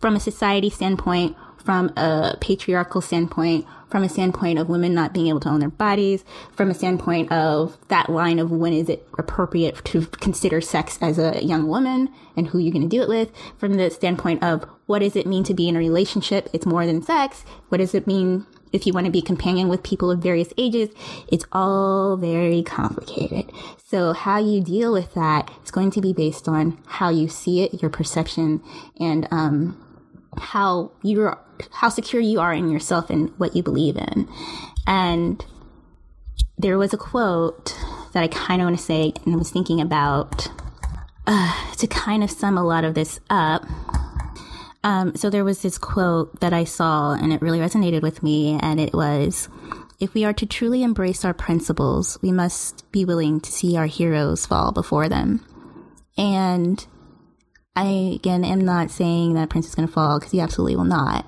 from a society standpoint, from a patriarchal standpoint, from a standpoint of women not being able to own their bodies, from a standpoint of that line of when is it appropriate to consider sex as a young woman and who you're going to do it with, from the standpoint of what does it mean to be in a relationship? It's more than sex. What does it mean if you want to be companion with people of various ages, it's all very complicated. So how you deal with that is going to be based on how you see it, your perception, and um, how you're how secure you are in yourself and what you believe in. And there was a quote that I kind of want to say, and I was thinking about uh, to kind of sum a lot of this up. Um, so there was this quote that I saw and it really resonated with me. And it was, if we are to truly embrace our principles, we must be willing to see our heroes fall before them. And I, again, am not saying that Prince is going to fall because he absolutely will not.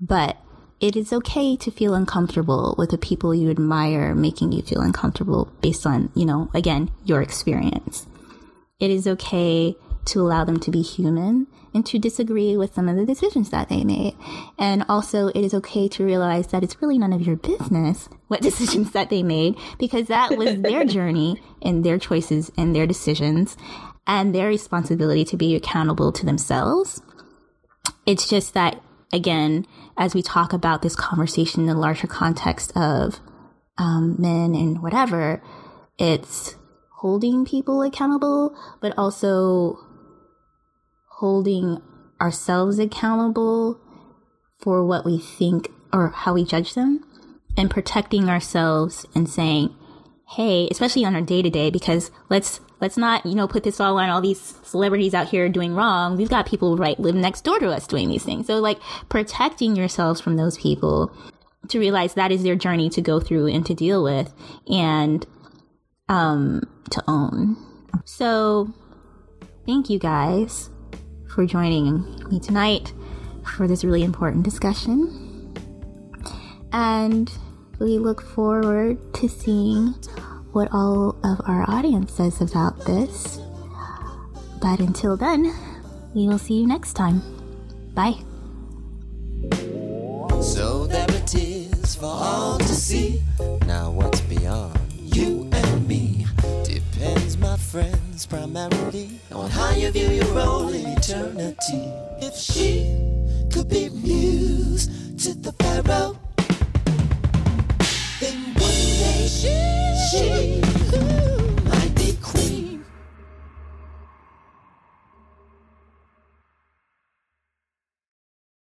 But it is okay to feel uncomfortable with the people you admire making you feel uncomfortable based on, you know, again, your experience. It is okay to allow them to be human and to disagree with some of the decisions that they made. And also, it is okay to realize that it's really none of your business what decisions that they made because that was their journey and their choices and their decisions and their responsibility to be accountable to themselves. It's just that, again, as we talk about this conversation in the larger context of um, men and whatever, it's holding people accountable, but also holding ourselves accountable for what we think or how we judge them and protecting ourselves and saying, hey, especially on our day to day, because let's let's not, you know, put this all on all these celebrities out here doing wrong. We've got people right live next door to us doing these things. So like protecting yourselves from those people to realize that is their journey to go through and to deal with and um to own. So thank you guys for joining me tonight, for this really important discussion. And we look forward to seeing what all of our audience says about this. But until then, we will see you next time. Bye. So there it is for all to see. Now what's beyond you and me depends, my is primarily on how you view your role in eternity. If she could be muse to the Pharaoh, then one day she, she